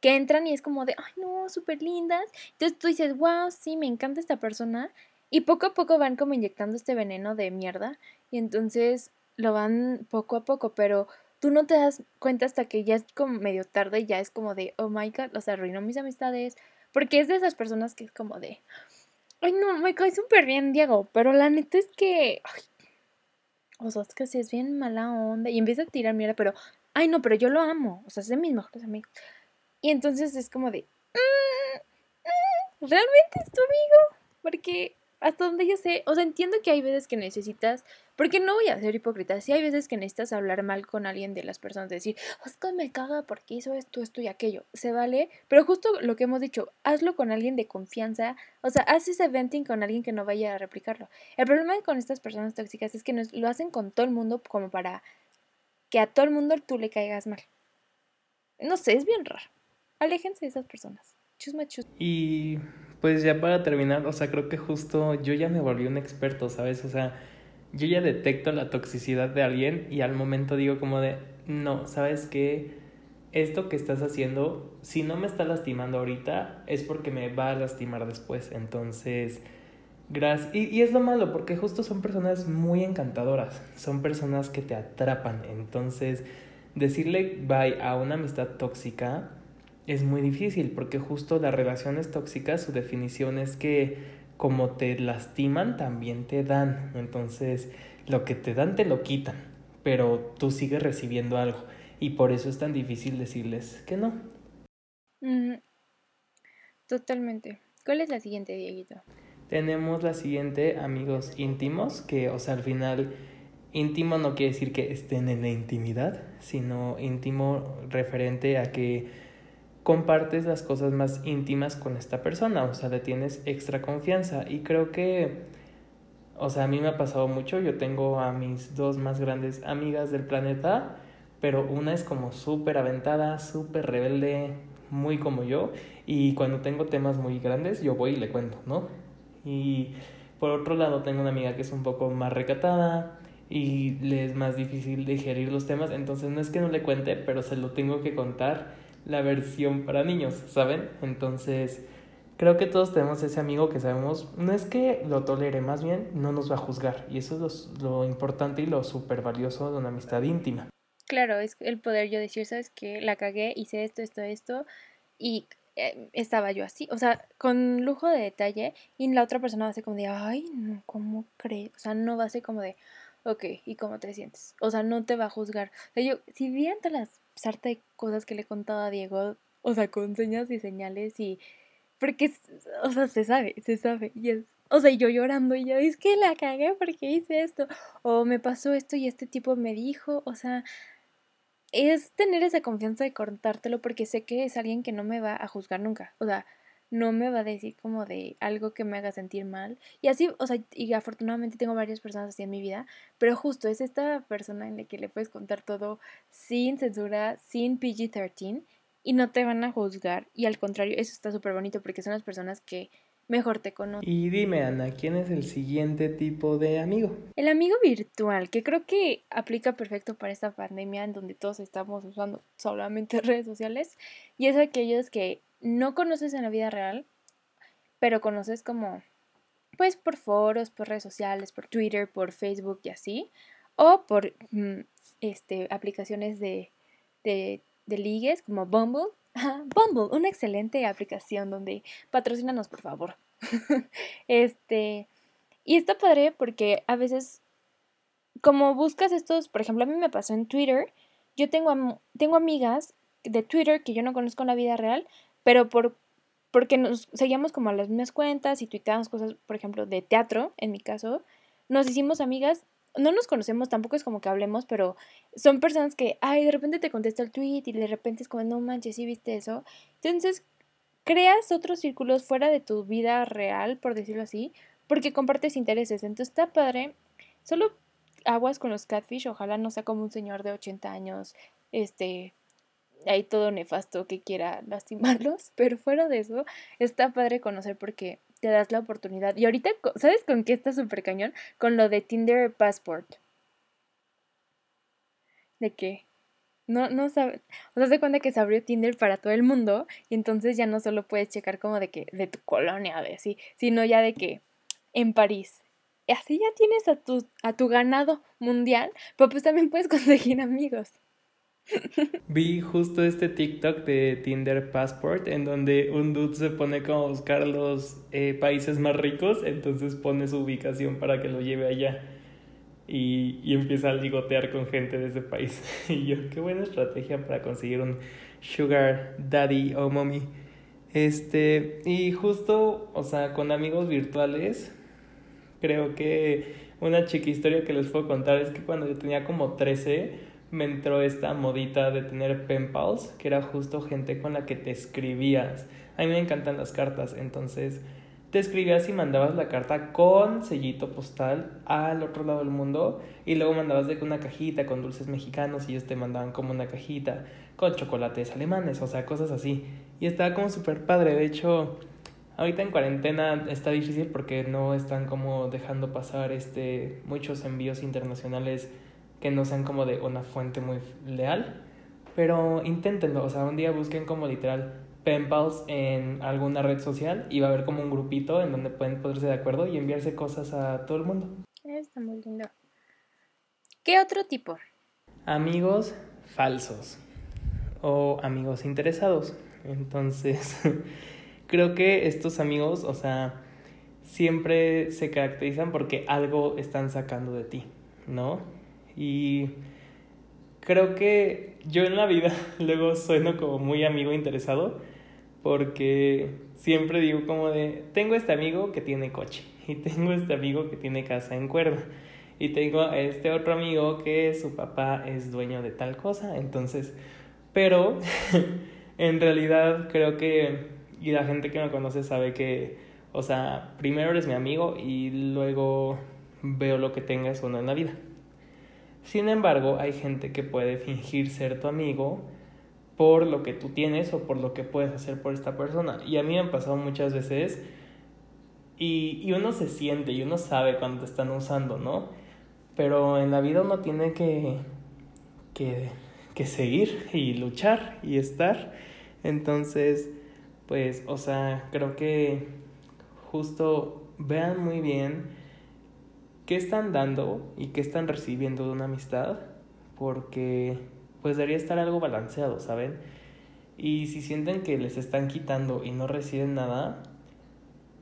S1: que entran y es como de, ay no, súper lindas. Entonces tú dices, wow, sí, me encanta esta persona. Y poco a poco van como inyectando este veneno de mierda y entonces lo van poco a poco, pero tú no te das cuenta hasta que ya es como medio tarde y ya es como de, oh my god, sea, arruinó mis amistades. Porque es de esas personas que es como de, ay no, me cae súper bien Diego, pero la neta es que, ay, o sea, es que sí es bien mala onda y empieza a tirar mierda, pero, ay no, pero yo lo amo, o sea, es de mis mejores amigos. Y entonces es como de, "Mm, mm, ¿realmente es tu amigo? Porque hasta donde yo sé, o sea, entiendo que hay veces que necesitas, porque no voy a ser hipócrita, sí hay veces que necesitas hablar mal con alguien de las personas, decir, que me caga porque hizo esto, esto y aquello, se vale, pero justo lo que hemos dicho, hazlo con alguien de confianza, o sea, haz ese venting con alguien que no vaya a replicarlo. El problema con estas personas tóxicas es que nos, lo hacen con todo el mundo como para que a todo el mundo tú le caigas mal. No sé, es bien raro. Aléjense de esas personas. Chusma chus.
S2: Y Pues ya para terminar, o sea, creo que justo yo ya me volví un experto, ¿sabes? O sea, yo ya detecto la toxicidad de alguien y al momento digo como de, no, ¿sabes qué? Esto que estás haciendo, si no me está lastimando ahorita, es porque me va a lastimar después. Entonces, gracias. Y, y es lo malo, porque justo son personas muy encantadoras, son personas que te atrapan. Entonces, decirle bye a una amistad tóxica es muy difícil, porque justo las relaciones tóxicas, su definición es que como te lastiman, también te dan. Entonces, lo que te dan te lo quitan, pero tú sigues recibiendo algo. Y por eso es tan difícil decirles que no.
S1: Totalmente. ¿Cuál es la siguiente, Dieguito?
S2: Tenemos la siguiente, amigos íntimos, que, o sea, al final, íntimo no quiere decir que estén en la intimidad, sino íntimo referente a que compartes las cosas más íntimas con esta persona, o sea, le tienes extra confianza. Y creo que, o sea, a mí me ha pasado mucho, yo tengo a mis dos más grandes amigas del planeta, pero una es como súper aventada, súper rebelde, muy como yo, y cuando tengo temas muy grandes, yo voy y le cuento, ¿no? Y por otro lado, tengo una amiga que es un poco más recatada, y le es más difícil digerir los temas, entonces no es que no le cuente, pero se lo tengo que contar la versión para niños, ¿saben? Entonces, creo que todos tenemos ese amigo que sabemos, no es que lo tolere, más bien no nos va a juzgar. Y eso es lo, importante y lo súper valioso de una amistad íntima.
S1: Claro, es el poder yo decir, ¿sabes qué? La cagué, hice esto, esto, esto, y eh, estaba yo así, o sea, con lujo de detalle, y la otra persona va a ser como de, ay, no, ¿cómo crees? O sea, no va a ser como de, ok, ¿y cómo te sientes? O sea, no te va a juzgar. O sea, yo, si bien te las harta de cosas que le he contado a Diego, o sea, con señas y señales y... Porque, o sea, se sabe, se sabe. Y es, o sea, yo llorando y yo, es que la cagué porque hice esto. O me pasó esto y este tipo me dijo. O sea, es tener esa confianza de contártelo porque sé que es alguien que no me va a juzgar nunca. O sea, no me va a decir como de algo que me haga sentir mal. Y así, o sea, y afortunadamente tengo varias personas así en mi vida, pero justo es esta persona en la que le puedes contar todo sin censura, sin PG-13 y no te van a juzgar. Y al contrario, eso está súper bonito porque son las personas que mejor te conocen.
S2: Y dime, Ana, ¿quién es el siguiente tipo de amigo?
S1: El amigo virtual, que creo que aplica perfecto para esta pandemia en donde todos estamos usando solamente redes sociales, y es aquellos que no conoces en la vida real, pero conoces como, pues por foros, por redes sociales, por Twitter, por Facebook y así, o por mm, este, aplicaciones de, de, de ligues como Bumble. Bumble, una excelente aplicación donde patrocínanos, por favor. este, y está padre porque a veces, como buscas estos, por ejemplo, a mí me pasó en Twitter, yo tengo, tengo amigas de Twitter que yo no conozco en la vida real, pero por, porque nos seguíamos como a las mismas cuentas y tuiteábamos cosas, por ejemplo, de teatro, en mi caso, nos hicimos amigas, no nos conocemos, tampoco es como que hablemos, pero son personas que, ay, de repente te contesta el tweet y de repente es como, no manches, sí viste eso. Entonces, creas otros círculos fuera de tu vida real, por decirlo así, porque compartes intereses. Entonces, está padre. Solo aguas con los catfish, ojalá no sea como un señor de 80 años, este, hay todo nefasto que quiera lastimarlos, pero fuera de eso, está padre conocer porque te das la oportunidad. Y ahorita, ¿sabes con qué está súper cañón? Con lo de Tinder Passport. ¿De qué? No, no sabes. O sea, se cuenta que se abrió Tinder para todo el mundo y entonces ya no solo puedes checar como de que de tu colonia, de así, sino ya de que en París. Y así ya tienes a tu, a tu ganado mundial, pero pues también puedes conseguir amigos.
S2: Vi justo este TikTok de Tinder Passport en donde un dude se pone como a buscar los eh, países más ricos, entonces pone su ubicación para que lo lleve allá y, y empieza a ligotear con gente de ese país. Y yo, qué buena estrategia para conseguir un sugar daddy o mommy. Este, y justo, o sea, con amigos virtuales, creo que una chica historia que les puedo contar es que cuando yo tenía como 13, me entró esta modita de tener pen pals, que era justo gente con la que te escribías. A mí me encantan las cartas, entonces te escribías y mandabas la carta con sellito postal al otro lado del mundo y luego mandabas de una cajita con dulces mexicanos y ellos te mandaban como una cajita con chocolates alemanes, o sea, cosas así. Y estaba como súper padre, de hecho, Ahorita en cuarentena está difícil porque no están como dejando pasar este muchos envíos internacionales que no sean como de una fuente muy leal. Pero inténtenlo, o sea, un día busquen como literal pen pals en alguna red social y va a haber como un grupito en donde pueden ponerse de acuerdo y enviarse cosas a todo el mundo.
S1: Está muy lindo. ¿Qué otro tipo?
S2: Amigos falsos o amigos interesados. Entonces, creo que estos amigos, o sea, siempre se caracterizan porque algo están sacando de ti, ¿no? Y creo que yo en la vida luego sueno como muy amigo interesado porque siempre digo como de, tengo este amigo que tiene coche y tengo este amigo que tiene casa en cuerda y tengo a este otro amigo que su papá es dueño de tal cosa, entonces, pero en realidad creo que, y la gente que me conoce sabe que, o sea, primero eres mi amigo y luego veo lo que tengas o en la vida. Sin embargo, hay gente que puede fingir ser tu amigo por lo que tú tienes o por lo que puedes hacer por esta persona. Y a mí me han pasado muchas veces y, y uno se siente y uno sabe cuando te están usando, ¿no? Pero en la vida uno tiene que, que, que seguir y luchar y estar. Entonces, pues, o sea, creo que justo vean muy bien qué están dando y qué están recibiendo de una amistad, porque pues debería estar algo balanceado, ¿saben? Y si sienten que les están quitando y no reciben nada,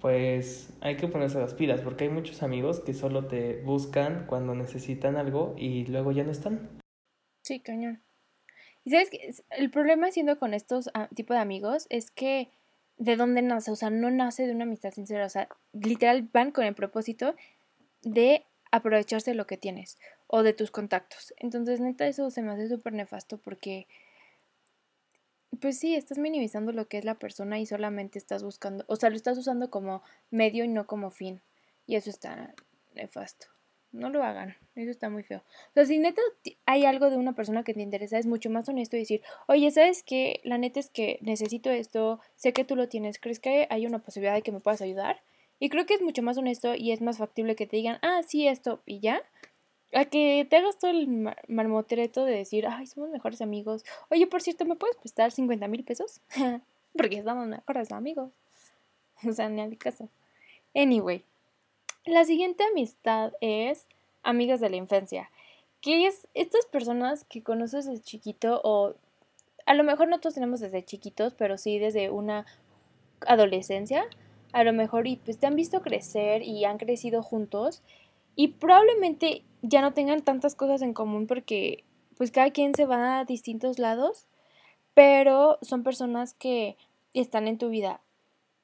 S2: pues hay que ponerse las pilas, porque hay muchos amigos que solo te buscan cuando necesitan algo y luego ya no están.
S1: Sí, cañón. Y sabes que el problema siendo con estos ah, tipos de amigos es que de dónde nace, o sea, no nace de una amistad sincera, o sea, literal van con el propósito de aprovecharse de lo que tienes o de tus contactos. Entonces, neta, eso se me hace súper nefasto porque, pues sí, estás minimizando lo que es la persona y solamente estás buscando, o sea, lo estás usando como medio y no como fin. Y eso está nefasto. No lo hagan, eso está muy feo. O sea, si neta hay algo de una persona que te interesa, es mucho más honesto decir, oye, ¿sabes qué? La neta es que necesito esto, sé que tú lo tienes, ¿crees que hay una posibilidad de que me puedas ayudar? Y creo que es mucho más honesto y es más factible que te digan, ah, sí, esto y ya, a que te hagas todo el marmotreto de decir, ay, somos mejores amigos. Oye, por cierto, ¿me puedes prestar 50 mil pesos? Porque estamos mejores amigos. o sea, ni al caso. Anyway, la siguiente amistad es amigas de la infancia. Que es estas personas que conoces desde chiquito o a lo mejor no todos tenemos desde chiquitos, pero sí desde una adolescencia a lo mejor y pues te han visto crecer y han crecido juntos y probablemente ya no tengan tantas cosas en común porque pues cada quien se va a distintos lados, pero son personas que están en tu vida.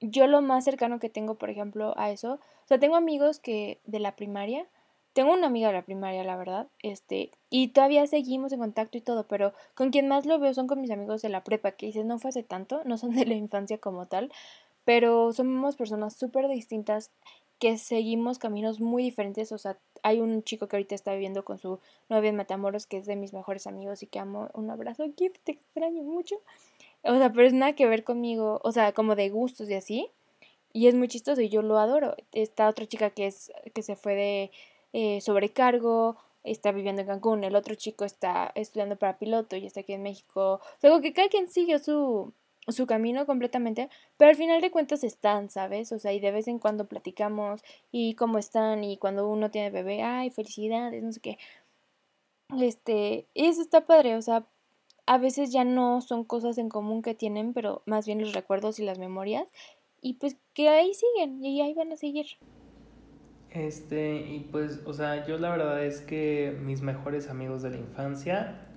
S1: Yo lo más cercano que tengo, por ejemplo, a eso, o sea, tengo amigos que de la primaria, tengo una amiga de la primaria, la verdad, este, y todavía seguimos en contacto y todo, pero con quien más lo veo son con mis amigos de la prepa, que dices, no fue hace tanto, no son de la infancia como tal, pero somos personas súper distintas que seguimos caminos muy diferentes. O sea, hay un chico que ahorita está viviendo con su novia en Matamoros, que es de mis mejores amigos y que amo. Un abrazo, Gift, te extraño mucho. O sea, pero es nada que ver conmigo, o sea, como de gustos y así. Y es muy chistoso y yo lo adoro. Esta otra chica que es que se fue de eh, sobrecargo, está viviendo en Cancún. El otro chico está estudiando para piloto y está aquí en México. O sea, que cada quien sigue su, su camino completamente, pero al final de cuentas están, ¿sabes? O sea, y de vez en cuando platicamos y cómo están y cuando uno tiene bebé, ay, felicidades, no sé qué. Este, eso está padre, o sea, a veces ya no son cosas en común que tienen, pero más bien los recuerdos y las memorias y pues que ahí siguen y ahí van a seguir.
S2: Este, y pues, o sea, yo la verdad es que mis mejores amigos de la infancia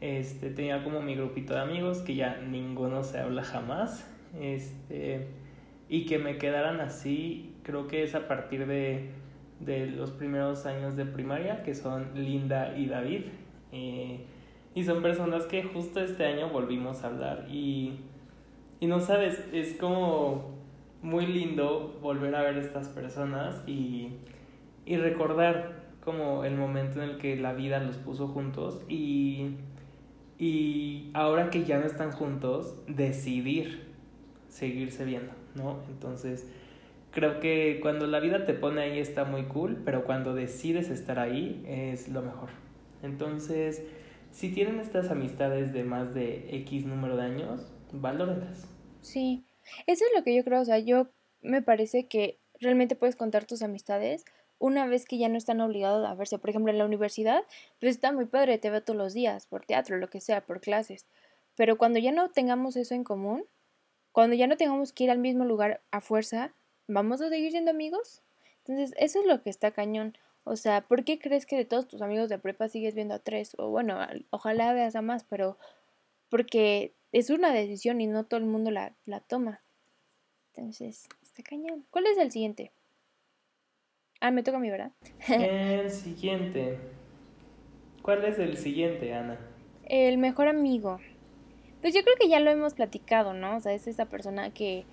S2: este, tenía como mi grupito de amigos que ya ninguno se habla jamás. Este, y que me quedaran así, creo que es a partir de, de los primeros años de primaria, que son Linda y David. Eh, y son personas que justo este año volvimos a hablar. Y, y no sabes, es como muy lindo volver a ver estas personas y, y recordar como el momento en el que la vida los puso juntos y y ahora que ya no están juntos, decidir seguirse viendo, ¿no? Entonces, creo que cuando la vida te pone ahí está muy cool, pero cuando decides estar ahí es lo mejor. Entonces, si tienen estas amistades de más de X número de años, valórenlas.
S1: Sí, eso es lo que yo creo, o sea, yo me parece que realmente puedes contar tus amistades una vez que ya no están obligados a verse. Por ejemplo, en la universidad, pues está muy padre, te veo todos los días, por teatro, lo que sea, por clases. Pero cuando ya no tengamos eso en común, cuando ya no tengamos que ir al mismo lugar a fuerza, ¿vamos a seguir siendo amigos? Entonces, eso es lo que está cañón. O sea, ¿por qué crees que de todos tus amigos de prepa sigues viendo a tres? O bueno, ojalá veas a más, pero porque es una decisión y no todo el mundo la, la toma. Entonces, está cañón. ¿Cuál es el siguiente? Ah, me toca a mí, ¿verdad?
S2: el siguiente. ¿Cuál es el siguiente, Ana?
S1: El mejor amigo. Pues yo creo que ya lo hemos platicado, ¿no? O sea, es esa persona que...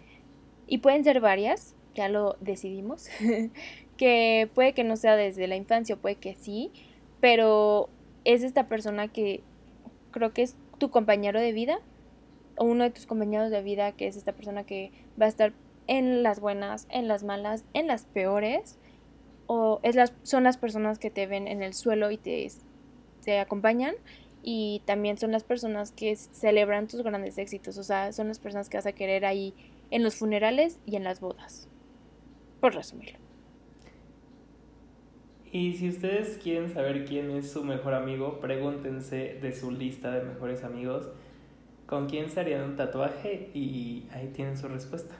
S1: Y pueden ser varias, ya lo decidimos. que puede que no sea desde la infancia, puede que sí, pero es esta persona que creo que es tu compañero de vida, o uno de tus compañeros de vida, que es esta persona que va a estar en las buenas, en las malas, en las peores, o es las, son las personas que te ven en el suelo y te, te acompañan y también son las personas que celebran tus grandes éxitos, o sea, son las personas que vas a querer ahí en los funerales y en las bodas, por resumirlo.
S2: Y si ustedes quieren saber quién es su mejor amigo, pregúntense de su lista de mejores amigos con quién se harían un tatuaje y ahí tienen su respuesta.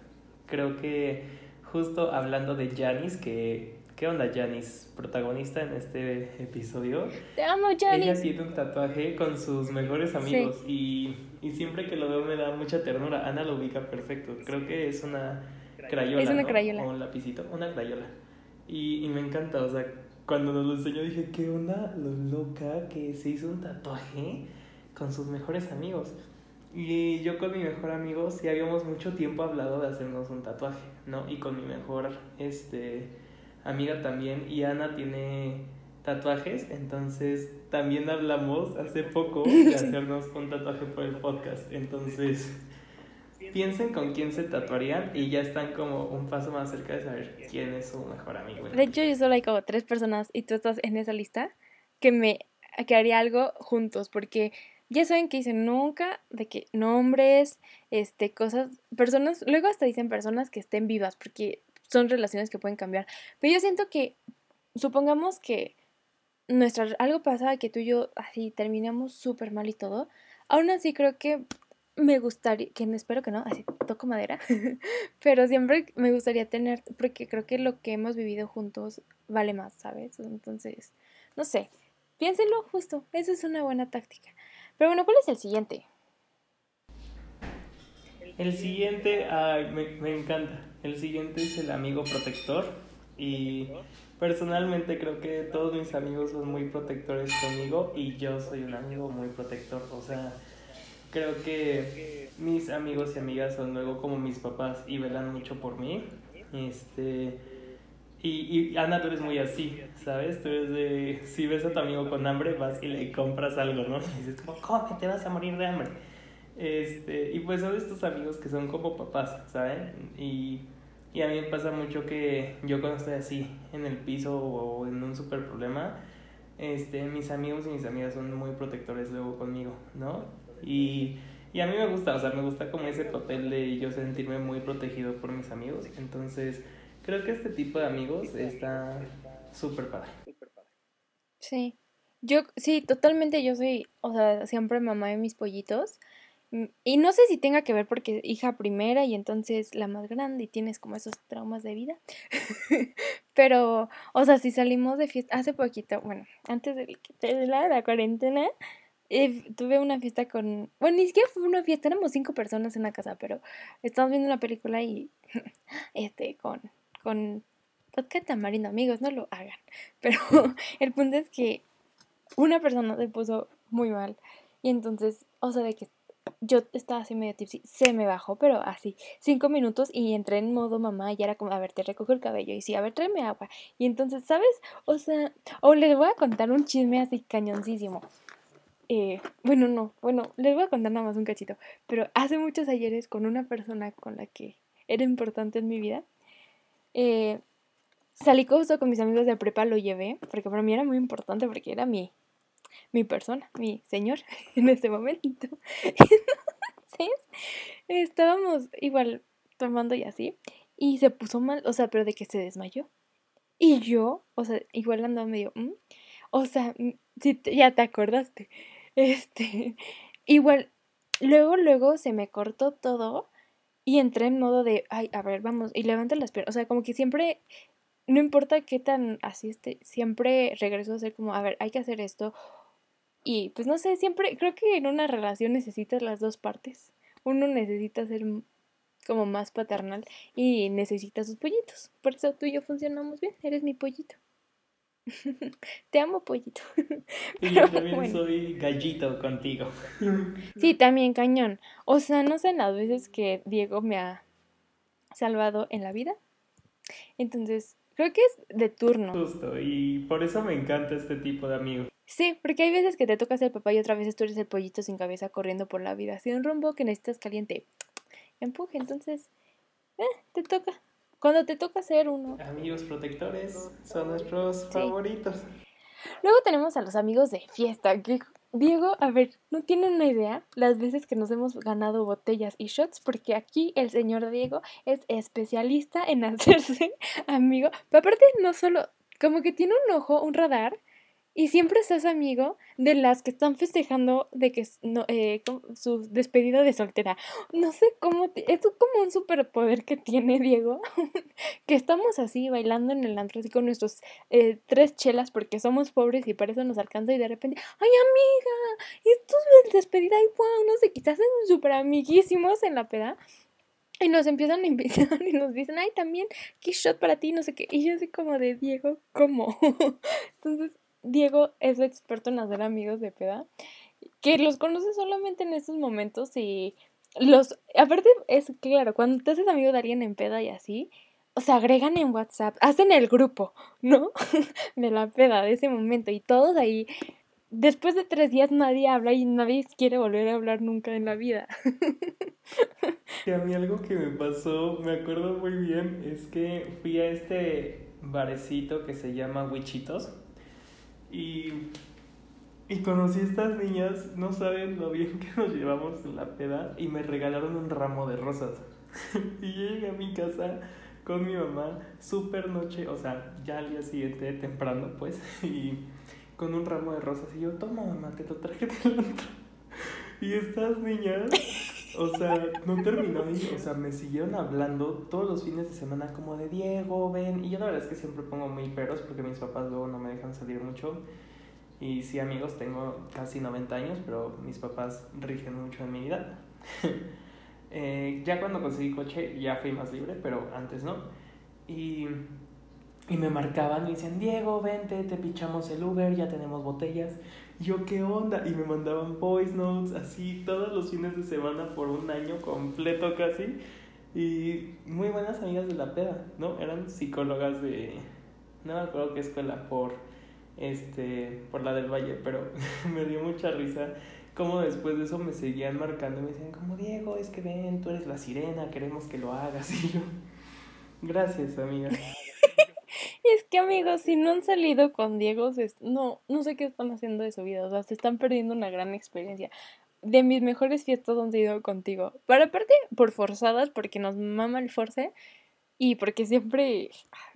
S2: Creo que justo hablando de Janis, que ¿Qué onda, Janis? Protagonista en este episodio.
S1: Te amo, Janis.
S2: Ella tiene un tatuaje con sus mejores amigos y, y, siempre que lo veo me da mucha ternura. Ana lo ubica perfecto. Creo que es una crayola.
S1: Es una crayola.
S2: O un lapicito. Una crayola. Y, y me encanta, o sea, cuando nos lo enseñó dije, ¿qué onda? Lo loca que se hizo un tatuaje con sus mejores amigos. Y yo con mi mejor amigo sí habíamos mucho tiempo hablado de hacernos un tatuaje, ¿no? Y con mi mejor, este amiga también y Ana tiene tatuajes, entonces también hablamos hace poco de hacernos un tatuaje por el podcast. Entonces, piensen con quién se tatuarían y ya están como un paso más cerca de saber quién es su mejor amigo.
S1: De hecho, yo solo hay como tres personas y tú estás en esa lista que me que haría algo juntos porque ya saben que dicen nunca de que nombres, este, cosas, personas, luego hasta dicen personas que estén vivas, porque son relaciones que pueden cambiar. Pero yo siento que, supongamos que nuestra, algo pasaba que tú y yo así terminamos súper mal y todo, aún así creo que me gustaría, que espero que no, así toco madera, pero siempre me gustaría tener, porque creo que lo que hemos vivido juntos vale más, ¿sabes? Entonces, no sé, piénsenlo justo, esa es una buena táctica. Pero bueno, ¿cuál es el siguiente?
S2: El siguiente, me, me encanta. El siguiente es el amigo protector. Y personalmente creo que todos mis amigos son muy protectores conmigo y yo soy un amigo muy protector. O sea, creo que mis amigos y amigas son luego como mis papás y velan mucho por mí. Este. Y, y Ana, tú eres muy así, ¿sabes? Tú eres de. Si ves a tu amigo con hambre, vas y le compras algo, ¿no? Y dices, como, come, te vas a morir de hambre. Este, y pues son estos amigos que son como papás, ¿saben? Y, y a mí me pasa mucho que yo cuando estoy así en el piso o en un super problema, este, mis amigos y mis amigas son muy protectores luego conmigo, ¿no? Y, y a mí me gusta, o sea, me gusta como ese papel de yo sentirme muy protegido por mis amigos. Entonces, creo que este tipo de amigos está súper padre.
S1: Sí. Yo, sí, totalmente yo soy, o sea, siempre mamá de mis pollitos. Mm, y no sé si tenga que ver porque hija primera y entonces la más grande y tienes como esos traumas de vida. Pero, o sea, si salimos de fiesta, hace poquito, bueno, antes de la, la cuarentena, eh, tuve una fiesta con, bueno, ni siquiera fue una fiesta, éramos cinco personas en la casa, pero estábamos viendo una película y, este, con, con vodka tamarindo, amigos, no lo hagan. Pero el punto es que una persona se puso muy mal y entonces, o sea, de que yo estaba así medio tipsy, se me bajó, pero así, cinco minutos y entré en modo mamá y era como, a ver, te recojo el cabello y sí, a ver, tráeme agua. Y entonces, ¿sabes? O sea, o les voy a contar un chisme así cañoncísimo. eh, bueno, no, bueno, les voy a contar nada más un cachito, pero hace muchos ayeres con una persona con la que era importante en mi vida, eh, salí justo con mis amigos de prepa, lo llevé, porque para mí era muy importante, porque era mi, mi persona, mi señor en ese momento. Entonces, estábamos igual tomando y así, y se puso mal, o sea, pero de que se desmayó. Y yo, o sea, igual andaba medio, o sea, si ya te acordaste. Este, igual, luego, luego se me cortó todo y entré en modo de, ay, a ver, vamos, y levanta las piernas. O sea, como que siempre, no importa qué tan así esté, siempre regreso a ser como, a ver, hay que hacer esto. Y pues no sé, siempre, creo que en una relación necesitas las dos partes. Uno necesita ser como más paternal y necesita sus pollitos. Por eso tú y yo funcionamos bien, eres mi pollito. Te amo, pollito.
S2: Y yo también soy gallito contigo.
S1: Sí, también cañón. O sea, no sé las veces que Diego me ha salvado en la vida. Entonces, creo que es de turno.
S2: Justo, y por eso me encanta este tipo de amigos.
S1: Sí, porque hay veces que te toca ser papá y otra vez tú eres el pollito sin cabeza corriendo por la vida. Así un rumbo que necesitas caliente. Empuje, entonces, eh, te toca. Cuando te toca ser uno.
S2: Amigos protectores son nuestros favoritos.
S1: Luego tenemos a los amigos de fiesta. Que, Diego, a ver, no tienen una idea las veces que nos hemos ganado botellas y shots, porque aquí el señor Diego es especialista en hacerse amigo. Pero aparte, no solo, como que tiene un ojo, un radar y siempre estás amigo de las que están festejando de que no, eh, su despedida de soltera. No sé cómo, es como un superpoder que tiene Diego, que estamos así bailando en el antro así con nuestros eh, tres chelas porque somos pobres y para eso nos alcanza y de repente, ay amiga, esto es despedida y wow, no sé, quizás son súper amiguísimos en la peda. Y nos empiezan a invitar y nos dicen, ay, también, qué shot para ti, no sé qué. Y yo así como de, Diego, ¿cómo? Entonces, Diego es experto en hacer amigos de peda, que los conoce solamente en estos momentos y los... Aparte, es claro, cuando te haces amigo de alguien en peda y así, o sea, agregan en WhatsApp, hacen el grupo, ¿no? de la peda de ese momento y todos ahí. Después de tres días nadie habla y nadie quiere volver a hablar nunca en la vida.
S2: y a mí algo que me pasó, me acuerdo muy bien, es que fui a este barecito que se llama Wichitos y, y conocí a estas niñas, no saben lo bien que nos llevamos en la peda, y me regalaron un ramo de rosas. y yo llegué a mi casa con mi mamá, súper noche, o sea, ya al día siguiente, temprano, pues, y con un ramo de rosas. Y yo, toma mamá, te lo traje del Y estas niñas, o sea, no terminó, o sea, me siguieron hablando todos los fines de semana como de Diego, ven. Y yo la verdad es que siempre pongo muy peros porque mis papás luego no me dejan salir mucho. Y sí, amigos, tengo casi 90 años, pero mis papás rigen mucho en mi vida. eh, ya cuando conseguí coche ya fui más libre, pero antes no. Y, y me marcaban y decían, Diego, vente, te pichamos el Uber, ya tenemos botellas. Yo, ¿qué onda? Y me mandaban voice notes así todos los fines de semana por un año completo casi. Y muy buenas amigas de la peda, ¿no? Eran psicólogas de... No me acuerdo qué escuela, por este, por la del Valle, pero me dio mucha risa como después de eso me seguían marcando y me decían como Diego, es que ven, tú eres la sirena, queremos que lo hagas y yo, gracias amiga.
S1: Es que amigos, si no han salido con Diego, no, no sé qué están haciendo de su vida, o sea, se están perdiendo una gran experiencia. De mis mejores fiestas han sido contigo. Para aparte, por forzadas, porque nos mama el force, y porque siempre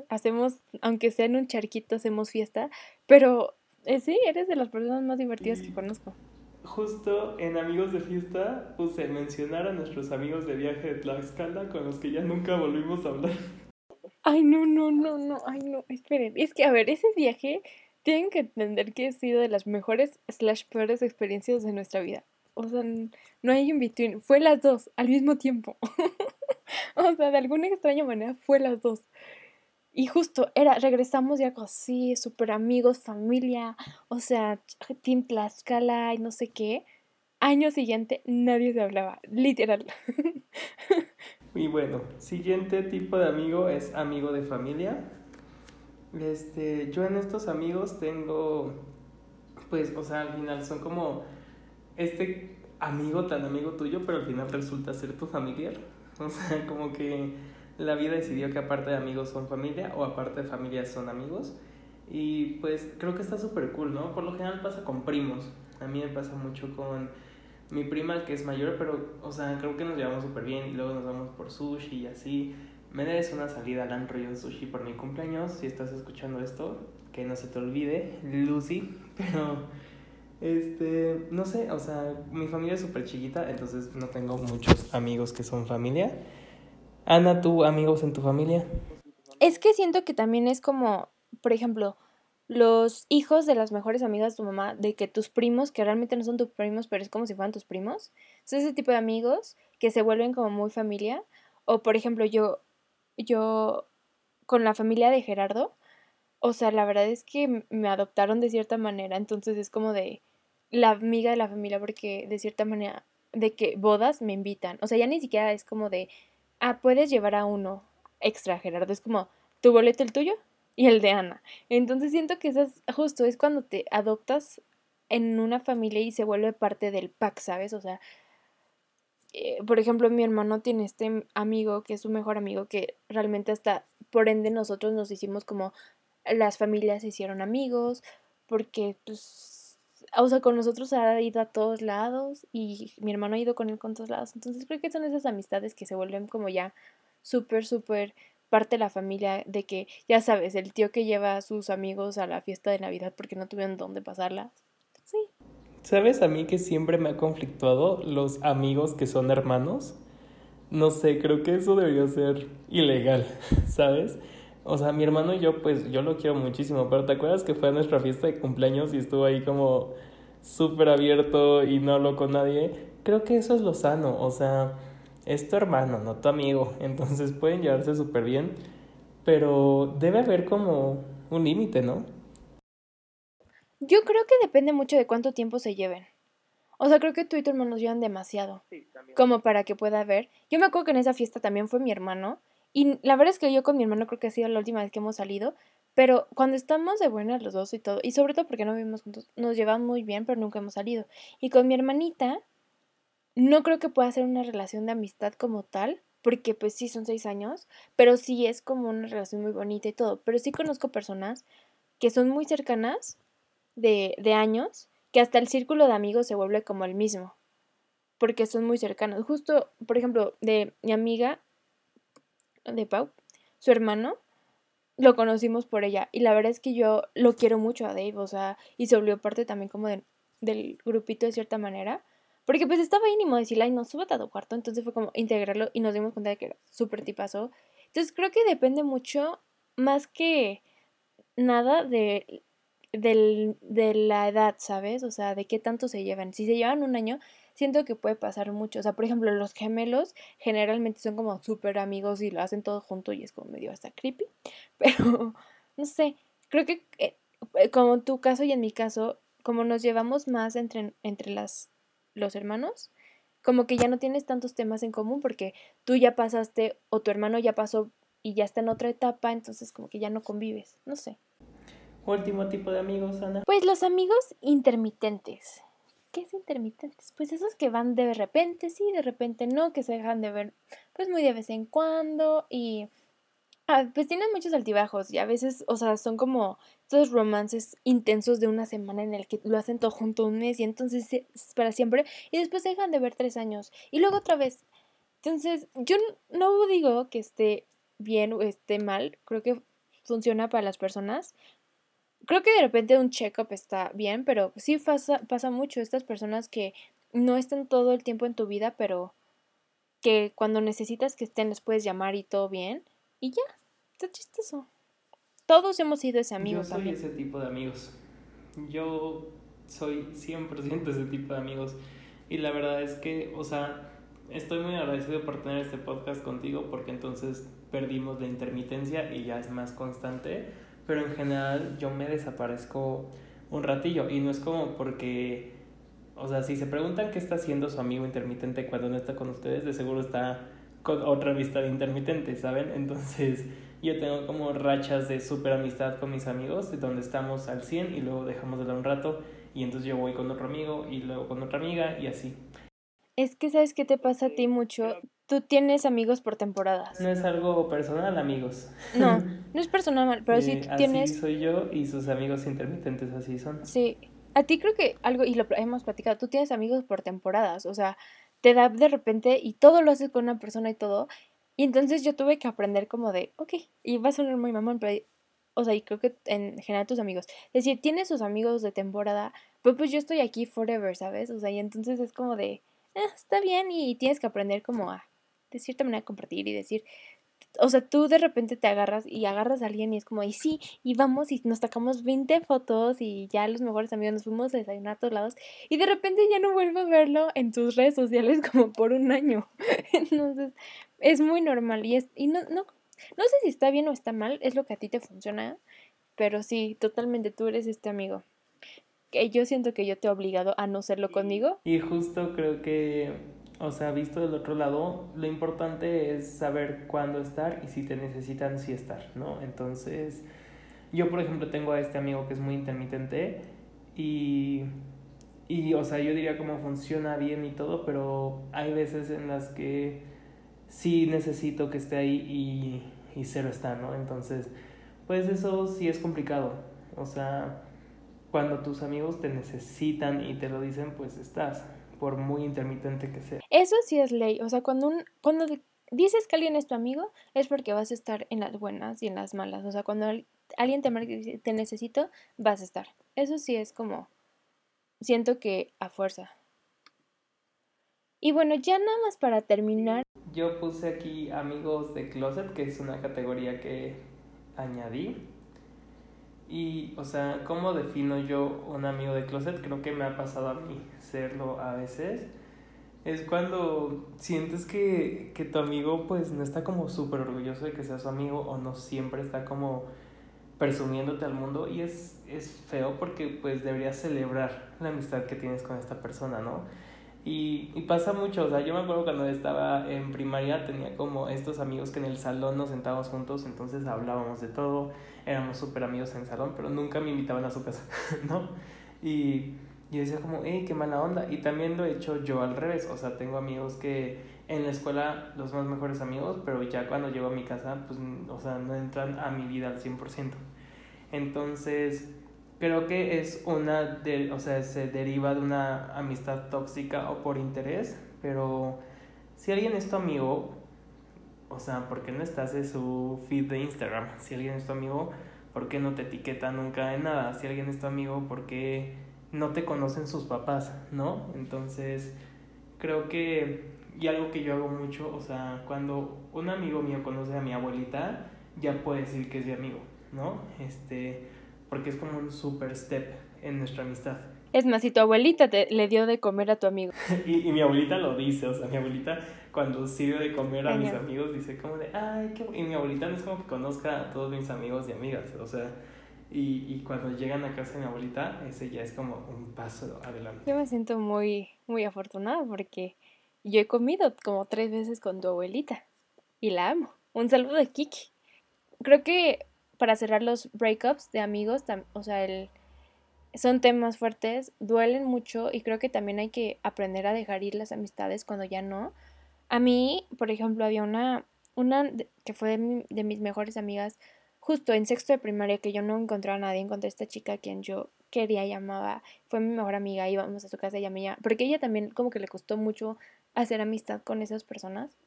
S1: hacemos, aunque sea en un charquito, hacemos fiesta, pero eh, sí, eres de las personas más divertidas que conozco.
S2: Justo en Amigos de Fiesta puse mencionar a nuestros amigos de viaje de Tlaxcala con los que ya nunca volvimos a hablar.
S1: Ay, no, no, no, no, ay, no, esperen. Es que, a ver, ese viaje tienen que entender que ha sido de las mejores slash peores experiencias de nuestra vida. O sea, no hay in between. Fue las dos al mismo tiempo. o sea, de alguna extraña manera fue las dos. Y justo era, regresamos ya así, súper amigos, familia, o sea, Team Tlaxcala y no sé qué. Año siguiente nadie se hablaba, literal.
S2: Y bueno, siguiente tipo de amigo es amigo de familia. Este, yo en estos amigos tengo pues, o sea, al final son como este amigo tan amigo tuyo, pero al final resulta ser tu familiar. O sea, como que la vida decidió que aparte de amigos son familia o aparte de familia son amigos. Y pues creo que está súper cool, ¿no? Por lo general pasa con primos. A mí me pasa mucho con mi prima que es mayor, pero, o sea, creo que nos llevamos súper bien y luego nos vamos por sushi y así. Me des una salida al un sushi por mi cumpleaños. Si estás escuchando esto, que no se te olvide, Lucy. Pero, este, no sé, o sea, mi familia es súper chiquita, entonces no tengo muchos amigos que son familia. Ana, ¿tú amigos en tu familia?
S1: Es que siento que también es como, por ejemplo, los hijos de las mejores amigas de tu mamá, de que tus primos, que realmente no son tus primos, pero es como si fueran tus primos, son ese tipo de amigos que se vuelven como muy familia. O por ejemplo, yo, yo con la familia de Gerardo, o sea, la verdad es que me adoptaron de cierta manera, entonces es como de la amiga de la familia, porque de cierta manera, de que bodas me invitan. O sea, ya ni siquiera es como de, ah, puedes llevar a uno extra, Gerardo. Es como, tu boleto el tuyo y el de Ana. Entonces siento que eso es justo, es cuando te adoptas en una familia y se vuelve parte del pack, ¿sabes? O sea, eh, por ejemplo, mi hermano tiene este amigo que es su mejor amigo que realmente hasta por ende nosotros nos hicimos como las familias se hicieron amigos porque pues o sea, con nosotros ha ido a todos lados y mi hermano ha ido con él con todos lados. Entonces creo que son esas amistades que se vuelven como ya súper, súper parte de la familia, de que ya sabes, el tío que lleva a sus amigos a la fiesta de Navidad porque no tuvieron dónde pasarla. Sí.
S2: ¿Sabes a mí que siempre me ha conflictuado los amigos que son hermanos? No sé, creo que eso debería ser ilegal, ¿sabes? O sea, mi hermano y yo, pues yo lo quiero muchísimo, pero ¿te acuerdas que fue a nuestra fiesta de cumpleaños y estuvo ahí como súper abierto y no habló con nadie? Creo que eso es lo sano, o sea, es tu hermano, no tu amigo, entonces pueden llevarse súper bien, pero debe haber como un límite, ¿no?
S1: Yo creo que depende mucho de cuánto tiempo se lleven. O sea, creo que tú y tu hermano llevan demasiado. como para que pueda haber. Yo me acuerdo que en esa fiesta también fue mi hermano y la verdad es que yo con mi hermano creo que ha sido la última vez que hemos salido, pero cuando estamos de buenas los dos y todo, y sobre todo porque no vivimos juntos, nos llevamos muy bien, pero nunca hemos salido. Y con mi hermanita, no creo que pueda ser una relación de amistad como tal, porque pues sí son seis años, pero sí es como una relación muy bonita y todo. Pero sí conozco personas que son muy cercanas de, de años, que hasta el círculo de amigos se vuelve como el mismo, porque son muy cercanos. Justo, por ejemplo, de mi amiga, de Pau, su hermano, lo conocimos por ella. Y la verdad es que yo lo quiero mucho a Dave, o sea, y se volvió parte también como del grupito de cierta manera. Porque pues estaba ahí ni modo decirle, ay, no, súbete a tu cuarto. Entonces fue como integrarlo y nos dimos cuenta de que era súper tipazo. Entonces creo que depende mucho, más que nada, de, de la edad, ¿sabes? O sea, de qué tanto se llevan. Si se llevan un año, siento que puede pasar mucho. O sea, por ejemplo, los gemelos generalmente son como súper amigos y lo hacen todo junto y es como medio hasta creepy. Pero, no sé, creo que eh, como en tu caso y en mi caso, como nos llevamos más entre, entre las, los hermanos, como que ya no tienes tantos temas en común porque tú ya pasaste o tu hermano ya pasó y ya está en otra etapa, entonces como que ya no convives, no sé.
S2: Último tipo de amigos, Ana.
S1: Pues los amigos intermitentes. ¿Qué es intermitentes? Pues esos que van de repente, sí, de repente no, que se dejan de ver pues muy de vez en cuando y ah, pues tienen muchos altibajos y a veces, o sea, son como estos romances intensos de una semana en el que lo hacen todo junto un mes y entonces es para siempre y después dejan de ver tres años y luego otra vez. Entonces, yo no digo que esté bien o esté mal, creo que funciona para las personas, creo que de repente un check-up está bien, pero sí pasa, pasa mucho estas personas que no están todo el tiempo en tu vida, pero que cuando necesitas que estén les puedes llamar y todo bien. Y ya, está chistoso. Todos hemos sido ese amigo
S2: Yo soy ese tipo de amigos. Yo soy 100% ese tipo de amigos. Y la verdad es que, o sea, estoy muy agradecido por tener este podcast contigo porque entonces perdimos la intermitencia y ya es más constante pero en general yo me desaparezco un ratillo y no es como porque, o sea, si se preguntan qué está haciendo su amigo intermitente cuando no está con ustedes, de seguro está con otra amistad intermitente, ¿saben? Entonces yo tengo como rachas de super amistad con mis amigos, donde estamos al 100 y luego dejamos de dar un rato y entonces yo voy con otro amigo y luego con otra amiga y así.
S1: Es que sabes qué te pasa a ti mucho. Tú tienes amigos por temporadas.
S2: No es algo personal, amigos.
S1: No, no es personal, pero sí
S2: Eh,
S1: tienes.
S2: Así soy yo y sus amigos intermitentes así son.
S1: Sí. A ti creo que algo, y lo hemos platicado, tú tienes amigos por temporadas. O sea, te da de repente y todo lo haces con una persona y todo. Y entonces yo tuve que aprender como de, ok, y va a sonar muy mamón, pero. O sea, y creo que en general tus amigos. Es decir, tienes sus amigos de temporada, pero pues yo estoy aquí forever, ¿sabes? O sea, y entonces es como de, "Ah, está bien y tienes que aprender como a, de cierta manera, compartir y decir, o sea, tú de repente te agarras y agarras a alguien y es como, y sí, y vamos y nos sacamos 20 fotos y ya los mejores amigos nos fuimos a desayunar a todos lados y de repente ya no vuelvo a verlo en tus redes sociales como por un año. Entonces, es muy normal y es, y no, no, no sé si está bien o está mal, es lo que a ti te funciona, pero sí, totalmente tú eres este amigo. Que yo siento que yo te he obligado a no serlo conmigo.
S2: Y justo creo que, o sea, visto del otro lado, lo importante es saber cuándo estar y si te necesitan, sí estar, ¿no? Entonces, yo por ejemplo tengo a este amigo que es muy intermitente y, y, o sea, yo diría cómo funciona bien y todo, pero hay veces en las que sí necesito que esté ahí y, y cero está, ¿no? Entonces, pues eso sí es complicado, o sea cuando tus amigos te necesitan y te lo dicen, pues estás, por muy intermitente que sea.
S1: Eso sí es ley, o sea, cuando un, cuando di- dices que alguien es tu amigo, es porque vas a estar en las buenas y en las malas. O sea, cuando al- alguien te marca te necesito, vas a estar. Eso sí es como, siento que a fuerza. Y bueno, ya nada más para terminar,
S2: Yo puse aquí amigos de closet, que es una categoría que añadí. Y, o sea, ¿cómo defino yo un amigo de closet? Creo que me ha pasado a mí serlo a veces. Es cuando sientes que, que tu amigo pues no está como súper orgulloso de que sea su amigo o no siempre está como presumiéndote al mundo y es, es feo porque pues deberías celebrar la amistad que tienes con esta persona, ¿no? Y, pasa mucho, o sea, yo me acuerdo cuando estaba en primaria tenía como estos amigos que en el salón nos sentábamos juntos, entonces hablábamos de todo, éramos súper amigos en salón, pero nunca me invitaban a su casa, ¿no? Y yo decía como, hey, qué mala onda. Y también lo he hecho yo al revés, o sea, tengo amigos que en la escuela los más mejores amigos, pero ya cuando llego a mi casa, pues, o sea, no entran a mi vida al 100%. Entonces, creo que es una, de, o sea, se deriva de una amistad tóxica o por interés, pero si alguien es tu amigo, o sea, ¿por qué no estás en su feed de Instagram? Si alguien es tu amigo, ¿por qué no te etiqueta nunca en nada? Si alguien es tu amigo, ¿por qué no te conocen sus papás? ¿No? Entonces, creo que, y algo que yo hago mucho, o sea, cuando un amigo mío conoce a mi abuelita, ya puede decir que es mi amigo, ¿no? Este, porque es como un super step en nuestra amistad.
S1: es más, si tu abuelita te, le dio de comer a tu amigo.
S2: Y, y mi abuelita lo dice, o sea, mi abuelita cuando sirve de comer a mis amigos dice como de, ay, qué... bu-". Y mi abuelita no es como que conozca a todos mis amigos y amigas, o sea, y, y cuando llegan a casa de mi abuelita, ese ya es como un paso adelante.
S1: Yo me siento muy, muy afortunada porque yo he comido como tres veces con tu abuelita y la amo. Un saludo de Kiki. Creo que para cerrar los breakups de amigos, o sea, son temas fuertes, duelen mucho y creo que también hay que aprender a dejar ir las amistades cuando ya no. A mí, por ejemplo, había una, una que fue de, mi- de mis mejores amigas, justo en sexto de primaria, que yo no encontraba a nadie, encontré a esta chica a quien yo quería y amaba, fue mi mejor amiga, íbamos a su casa, ella me llama, porque ella también como que le costó mucho hacer amistad con esas personas.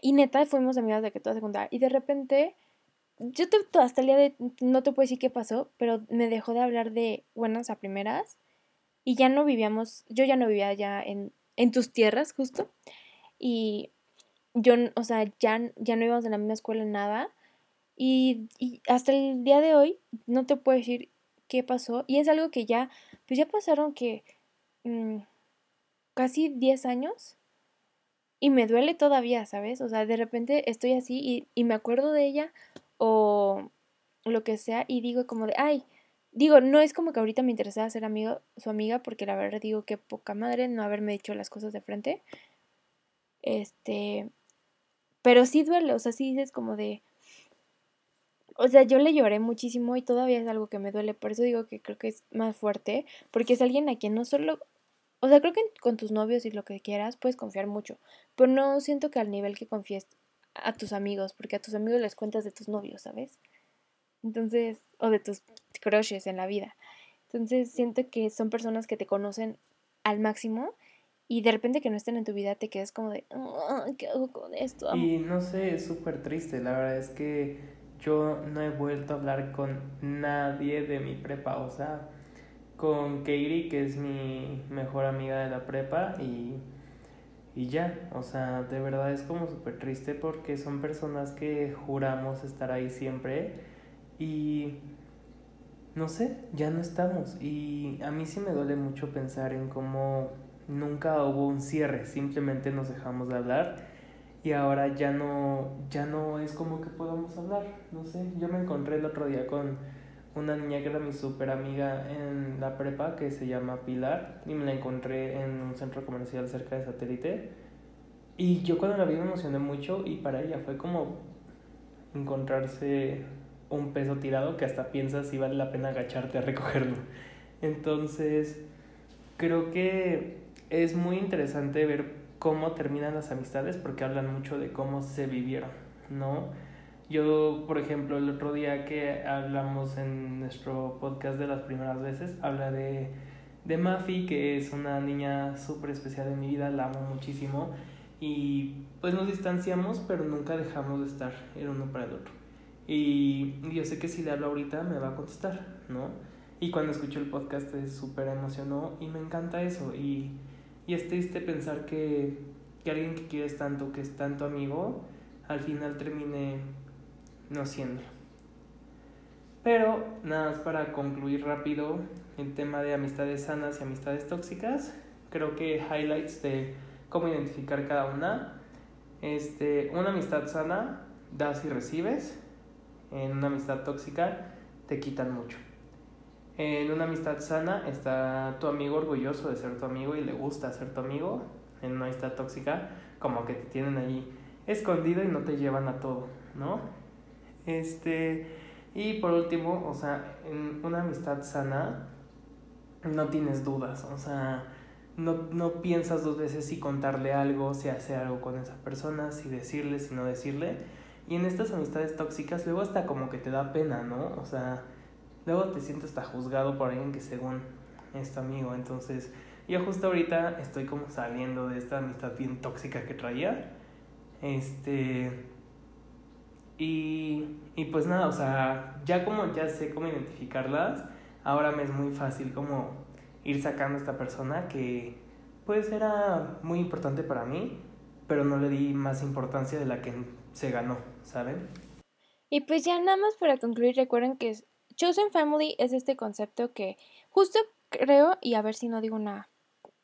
S1: Y neta, fuimos amigas de que toda secundaria. Y de repente, yo hasta el día de, no te puedo decir qué pasó, pero me dejó de hablar de buenas a primeras. Y ya no vivíamos, yo ya no vivía ya en, en tus tierras, justo. Y yo, o sea, ya, ya no íbamos en la misma escuela, nada. Y, y hasta el día de hoy no te puedo decir qué pasó. Y es algo que ya, pues ya pasaron que mm, casi 10 años. Y me duele todavía, ¿sabes? O sea, de repente estoy así y me acuerdo de ella o lo que sea y digo como de, ay, digo, no es como que ahorita me interesaba ser amigo, su amiga porque la verdad digo que poca madre no haberme dicho las cosas de frente. Este, pero sí duele, o sea, sí dices como de, o sea, yo le lloré muchísimo y todavía es algo que me duele, por eso digo que creo que es más fuerte, porque es alguien a quien no solo, o sea, creo que con tus novios y lo que quieras puedes confiar mucho, pero no siento que al nivel que confíes a tus amigos, porque a tus amigos les cuentas de tus novios, ¿sabes? Entonces, o de tus crushes en la vida. Entonces, siento que son personas que te conocen al máximo y de repente que no estén en tu vida te quedas como de, ¿qué hago con esto?
S2: Y no sé, es súper triste, la verdad es que yo no he vuelto a hablar con nadie de mi prepa, o sea, con Katie, que es mi mejor amiga de la prepa, y, y ya, o sea, de verdad es como súper triste porque son personas que juramos estar ahí siempre y no sé, ya no estamos. Y a mí sí me duele mucho pensar en cómo nunca hubo un cierre, simplemente nos dejamos de hablar y ahora ya no, ya no es como que podamos hablar, no sé, yo me encontré el otro día con una niña que era mi super amiga en la prepa que se llama Pilar y me la encontré en un centro comercial cerca de satélite y yo cuando la vi me emocioné mucho y para ella fue como encontrarse un peso tirado que hasta piensas si vale la pena agacharte a recogerlo. Entonces, creo que es muy interesante ver cómo terminan las amistades porque hablan mucho de cómo se vivieron, ¿no? Yo, por ejemplo, el otro día que hablamos en nuestro podcast de las primeras veces, habla de, Mafi, que es una niña súper especial en mi vida, la amo muchísimo y pues nos distanciamos, pero nunca dejamos de estar el uno para el otro. Y yo sé que si le hablo ahorita me va a contestar, ¿no? Y cuando escucho el podcast se súper emocionó y me encanta eso. Y, y es triste pensar que, que alguien que quieres tanto, que es tanto amigo, al final termine no siendo. Pero nada más para concluir rápido el tema de amistades sanas y amistades tóxicas, creo que highlights de cómo identificar cada una. Este, una amistad sana das y recibes en una amistad tóxica te quitan mucho. En una amistad sana está tu amigo orgulloso de ser tu amigo y le gusta ser tu amigo. En una amistad tóxica, como que te tienen ahí escondido y no te llevan a todo, ¿no? Este, y por último, o sea, en una amistad sana no tienes dudas, o sea, no, no piensas dos veces si contarle algo, si hacer algo con esa persona, si decirle, si no decirle y en estas amistades tóxicas luego hasta como que te da pena, ¿no? O sea, luego te sientes hasta juzgado por alguien que según es tu amigo. Entonces, yo justo ahorita estoy como saliendo de esta amistad bien tóxica que traía. Este... Y, y pues nada, o sea, ya como ya sé cómo identificarlas, ahora me es muy fácil como ir sacando a esta persona que pues era muy importante para mí, pero no le di más importancia de la que se ganó, ¿saben?
S1: Y pues ya nada más para concluir, recuerden que Chosen Family es este concepto que justo creo, y a ver si no digo una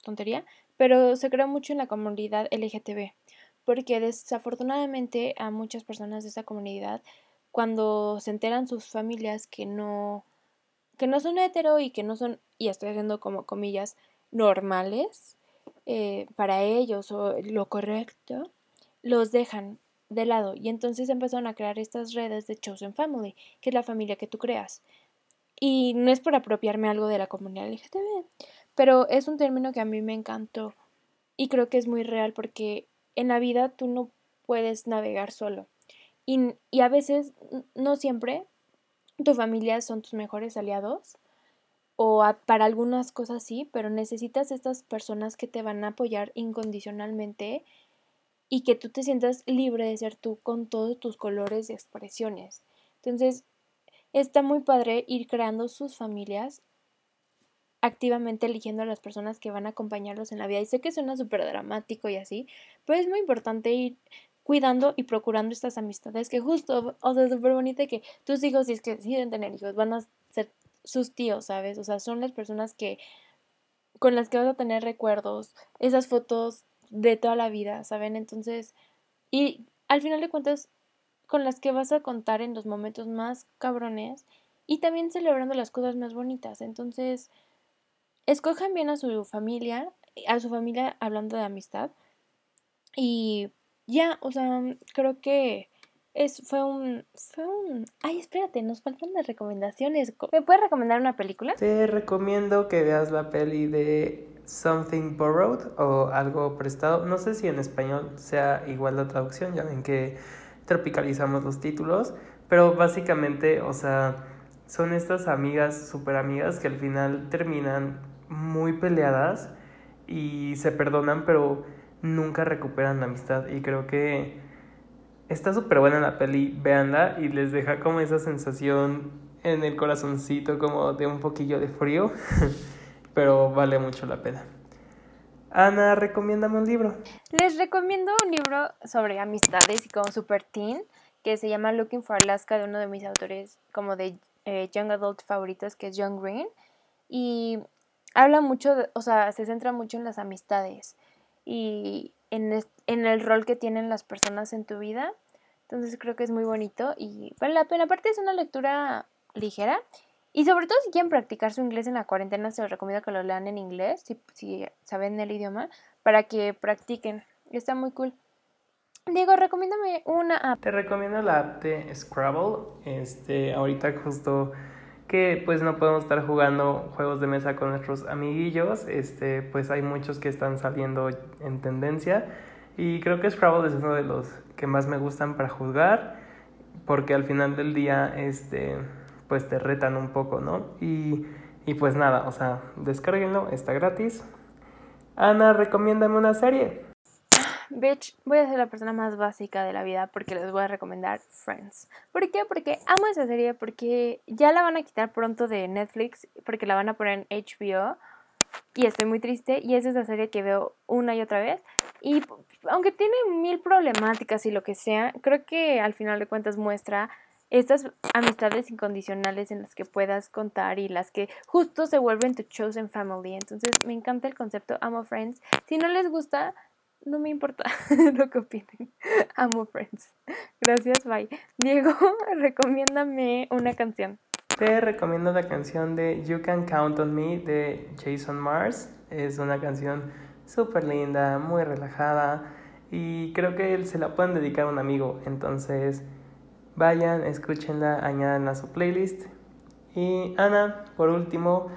S1: tontería, pero se creó mucho en la comunidad LGTB, porque desafortunadamente a muchas personas de esta comunidad, cuando se enteran sus familias que no, que no son hetero y que no son, y estoy haciendo como comillas, normales, eh, para ellos o lo correcto, los dejan de lado y entonces empezaron a crear estas redes de Chosen Family, que es la familia que tú creas. Y no es por apropiarme algo de la comunidad LGTB, pero es un término que a mí me encantó y creo que es muy real porque en la vida tú no puedes navegar solo. Y, y a veces, no siempre, tu familia son tus mejores aliados o para algunas cosas sí, pero necesitas estas personas que te van a apoyar incondicionalmente y que tú te sientas libre de ser tú con todos tus colores y expresiones. Entonces, está muy padre ir creando sus familias activamente eligiendo a las personas que van a acompañarlos en la vida. Y sé que suena súper dramático y así, pero es muy importante ir cuidando y procurando estas amistades que justo, o sea, súper bonita que tus hijos, si es que deciden tener hijos, van a ser sus tíos, ¿sabes? O sea, son las personas que con las que vas a tener recuerdos, esas fotos de toda la vida, ¿saben? Entonces, y al final de cuentas, con las que vas a contar en los momentos más cabrones y también celebrando las cosas más bonitas. Entonces, escojan bien a su familia, a su familia hablando de amistad. Y ya, o sea, creo que es, fue un, fue un... Ay, espérate, nos faltan las recomendaciones. ¿Me puedes recomendar una película?
S2: Te recomiendo que veas la peli de Something Borrowed o algo prestado. No sé si en español sea igual la traducción, ya ven que tropicalizamos los títulos, pero básicamente, o sea, son estas amigas, super amigas, que al final terminan muy peleadas y se perdonan, pero nunca recuperan la amistad. Y creo que está súper buena la peli, véanla y les deja como esa sensación en el corazoncito, como de un poquillo de frío, pero vale mucho la pena. Ana, recomiéndame un libro.
S1: Les recomiendo un libro sobre amistades y como super teen, que se llama Looking for Alaska, de uno de mis autores como de eh, Young Adult favoritos, que es John Green. Y habla mucho, o sea, se centra mucho en las amistades y en, en el rol que tienen las personas en tu vida. Entonces creo que es muy bonito y vale la pena. Aparte es una lectura ligera y sobre todo si quieren practicar su inglés en la cuarentena, se los recomiendo que lo lean en inglés, si, si saben el idioma, para que practiquen. Está muy cool. Diego, recomiéndame una app.
S2: Te recomiendo la app de Scrabble. Este, ahorita justo que pues no podemos estar jugando juegos de mesa con nuestros amiguillos, este, pues hay muchos que están saliendo en tendencia y creo que Scrabble es uno de los que más me gustan para jugar porque al final del día este pues te retan un poco, ¿no? Y, y pues nada, o sea, descárguenlo, está gratis. Ana, recomiéndame una serie.
S1: Bitch, voy a ser la persona más básica de la vida porque les voy a recomendar Friends. ¿Por qué? Porque amo esa serie, porque ya la van a quitar pronto de Netflix, porque la van a poner en HBO. Y estoy muy triste. Y es esa serie que veo una y otra vez. Y aunque tiene mil problemáticas y lo que sea, creo que al final de cuentas muestra estas amistades incondicionales en las que puedas contar y las que justo se vuelven tu chosen family. Entonces me encanta el concepto, amo Friends. Si no les gusta, no me importa lo que opinen. Amo Friends. Gracias, bye. Diego, recomiéndame una canción.
S2: Te recomiendo la canción de You Can Count on Me de Jason Mars. Es una canción súper linda, muy relajada y creo que se la pueden dedicar a un amigo. Entonces, vayan, escúchenla, añadanla a su playlist. Y Ana, por último,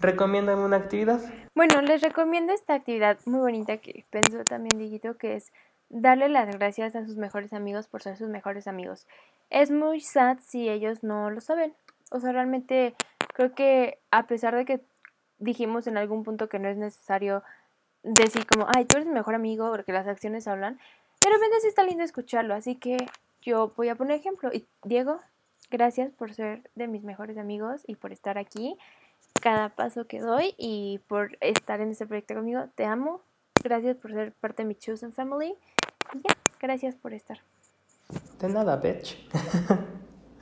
S2: recomiéndame una actividad.
S1: Bueno, les recomiendo esta actividad muy bonita que pensó también Digito, que es darle las gracias a sus mejores amigos por ser sus mejores amigos. Es muy sad si ellos no lo saben. O sea, realmente creo que a pesar de que dijimos en algún punto que no es necesario decir como, ay, tú eres mi mejor amigo, porque las acciones hablan, de repente sí está lindo escucharlo. Así que yo voy a poner ejemplo. Y Diego, gracias por ser de mis mejores amigos y por estar aquí cada paso que doy y por estar en este proyecto conmigo. Te amo. Gracias por ser parte de mi Chosen Family. Y ya, gracias por estar.
S2: De nada, bitch.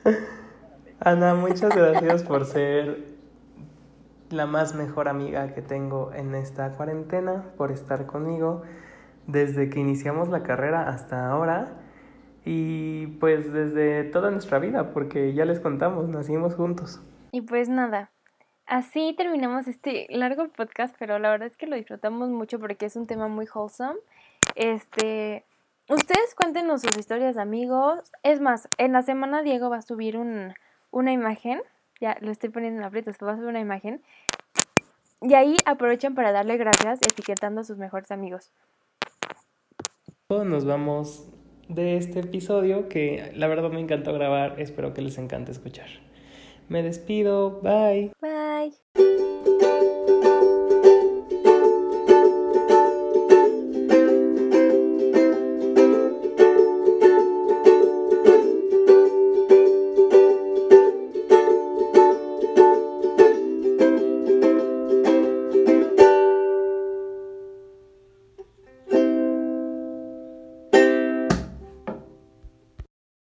S2: Ana, muchas gracias por ser la más mejor amiga que tengo en esta cuarentena, por estar conmigo desde que iniciamos la carrera hasta ahora y pues desde toda nuestra vida, porque ya les contamos, nacimos juntos.
S1: Y pues nada, Así terminamos este largo podcast, pero la verdad es que lo disfrutamos mucho porque es un tema muy wholesome. Este, ustedes cuéntenos sus historias amigos. Es más, en la semana Diego va a subir un, una imagen. Ya lo estoy poniendo en aprietos, va a subir una imagen. Y ahí aprovechan para darle gracias etiquetando a sus mejores amigos.
S2: Nos vamos de este episodio que la verdad me encantó grabar. Espero que les encante escuchar. Me despido. Bye.
S1: Bye.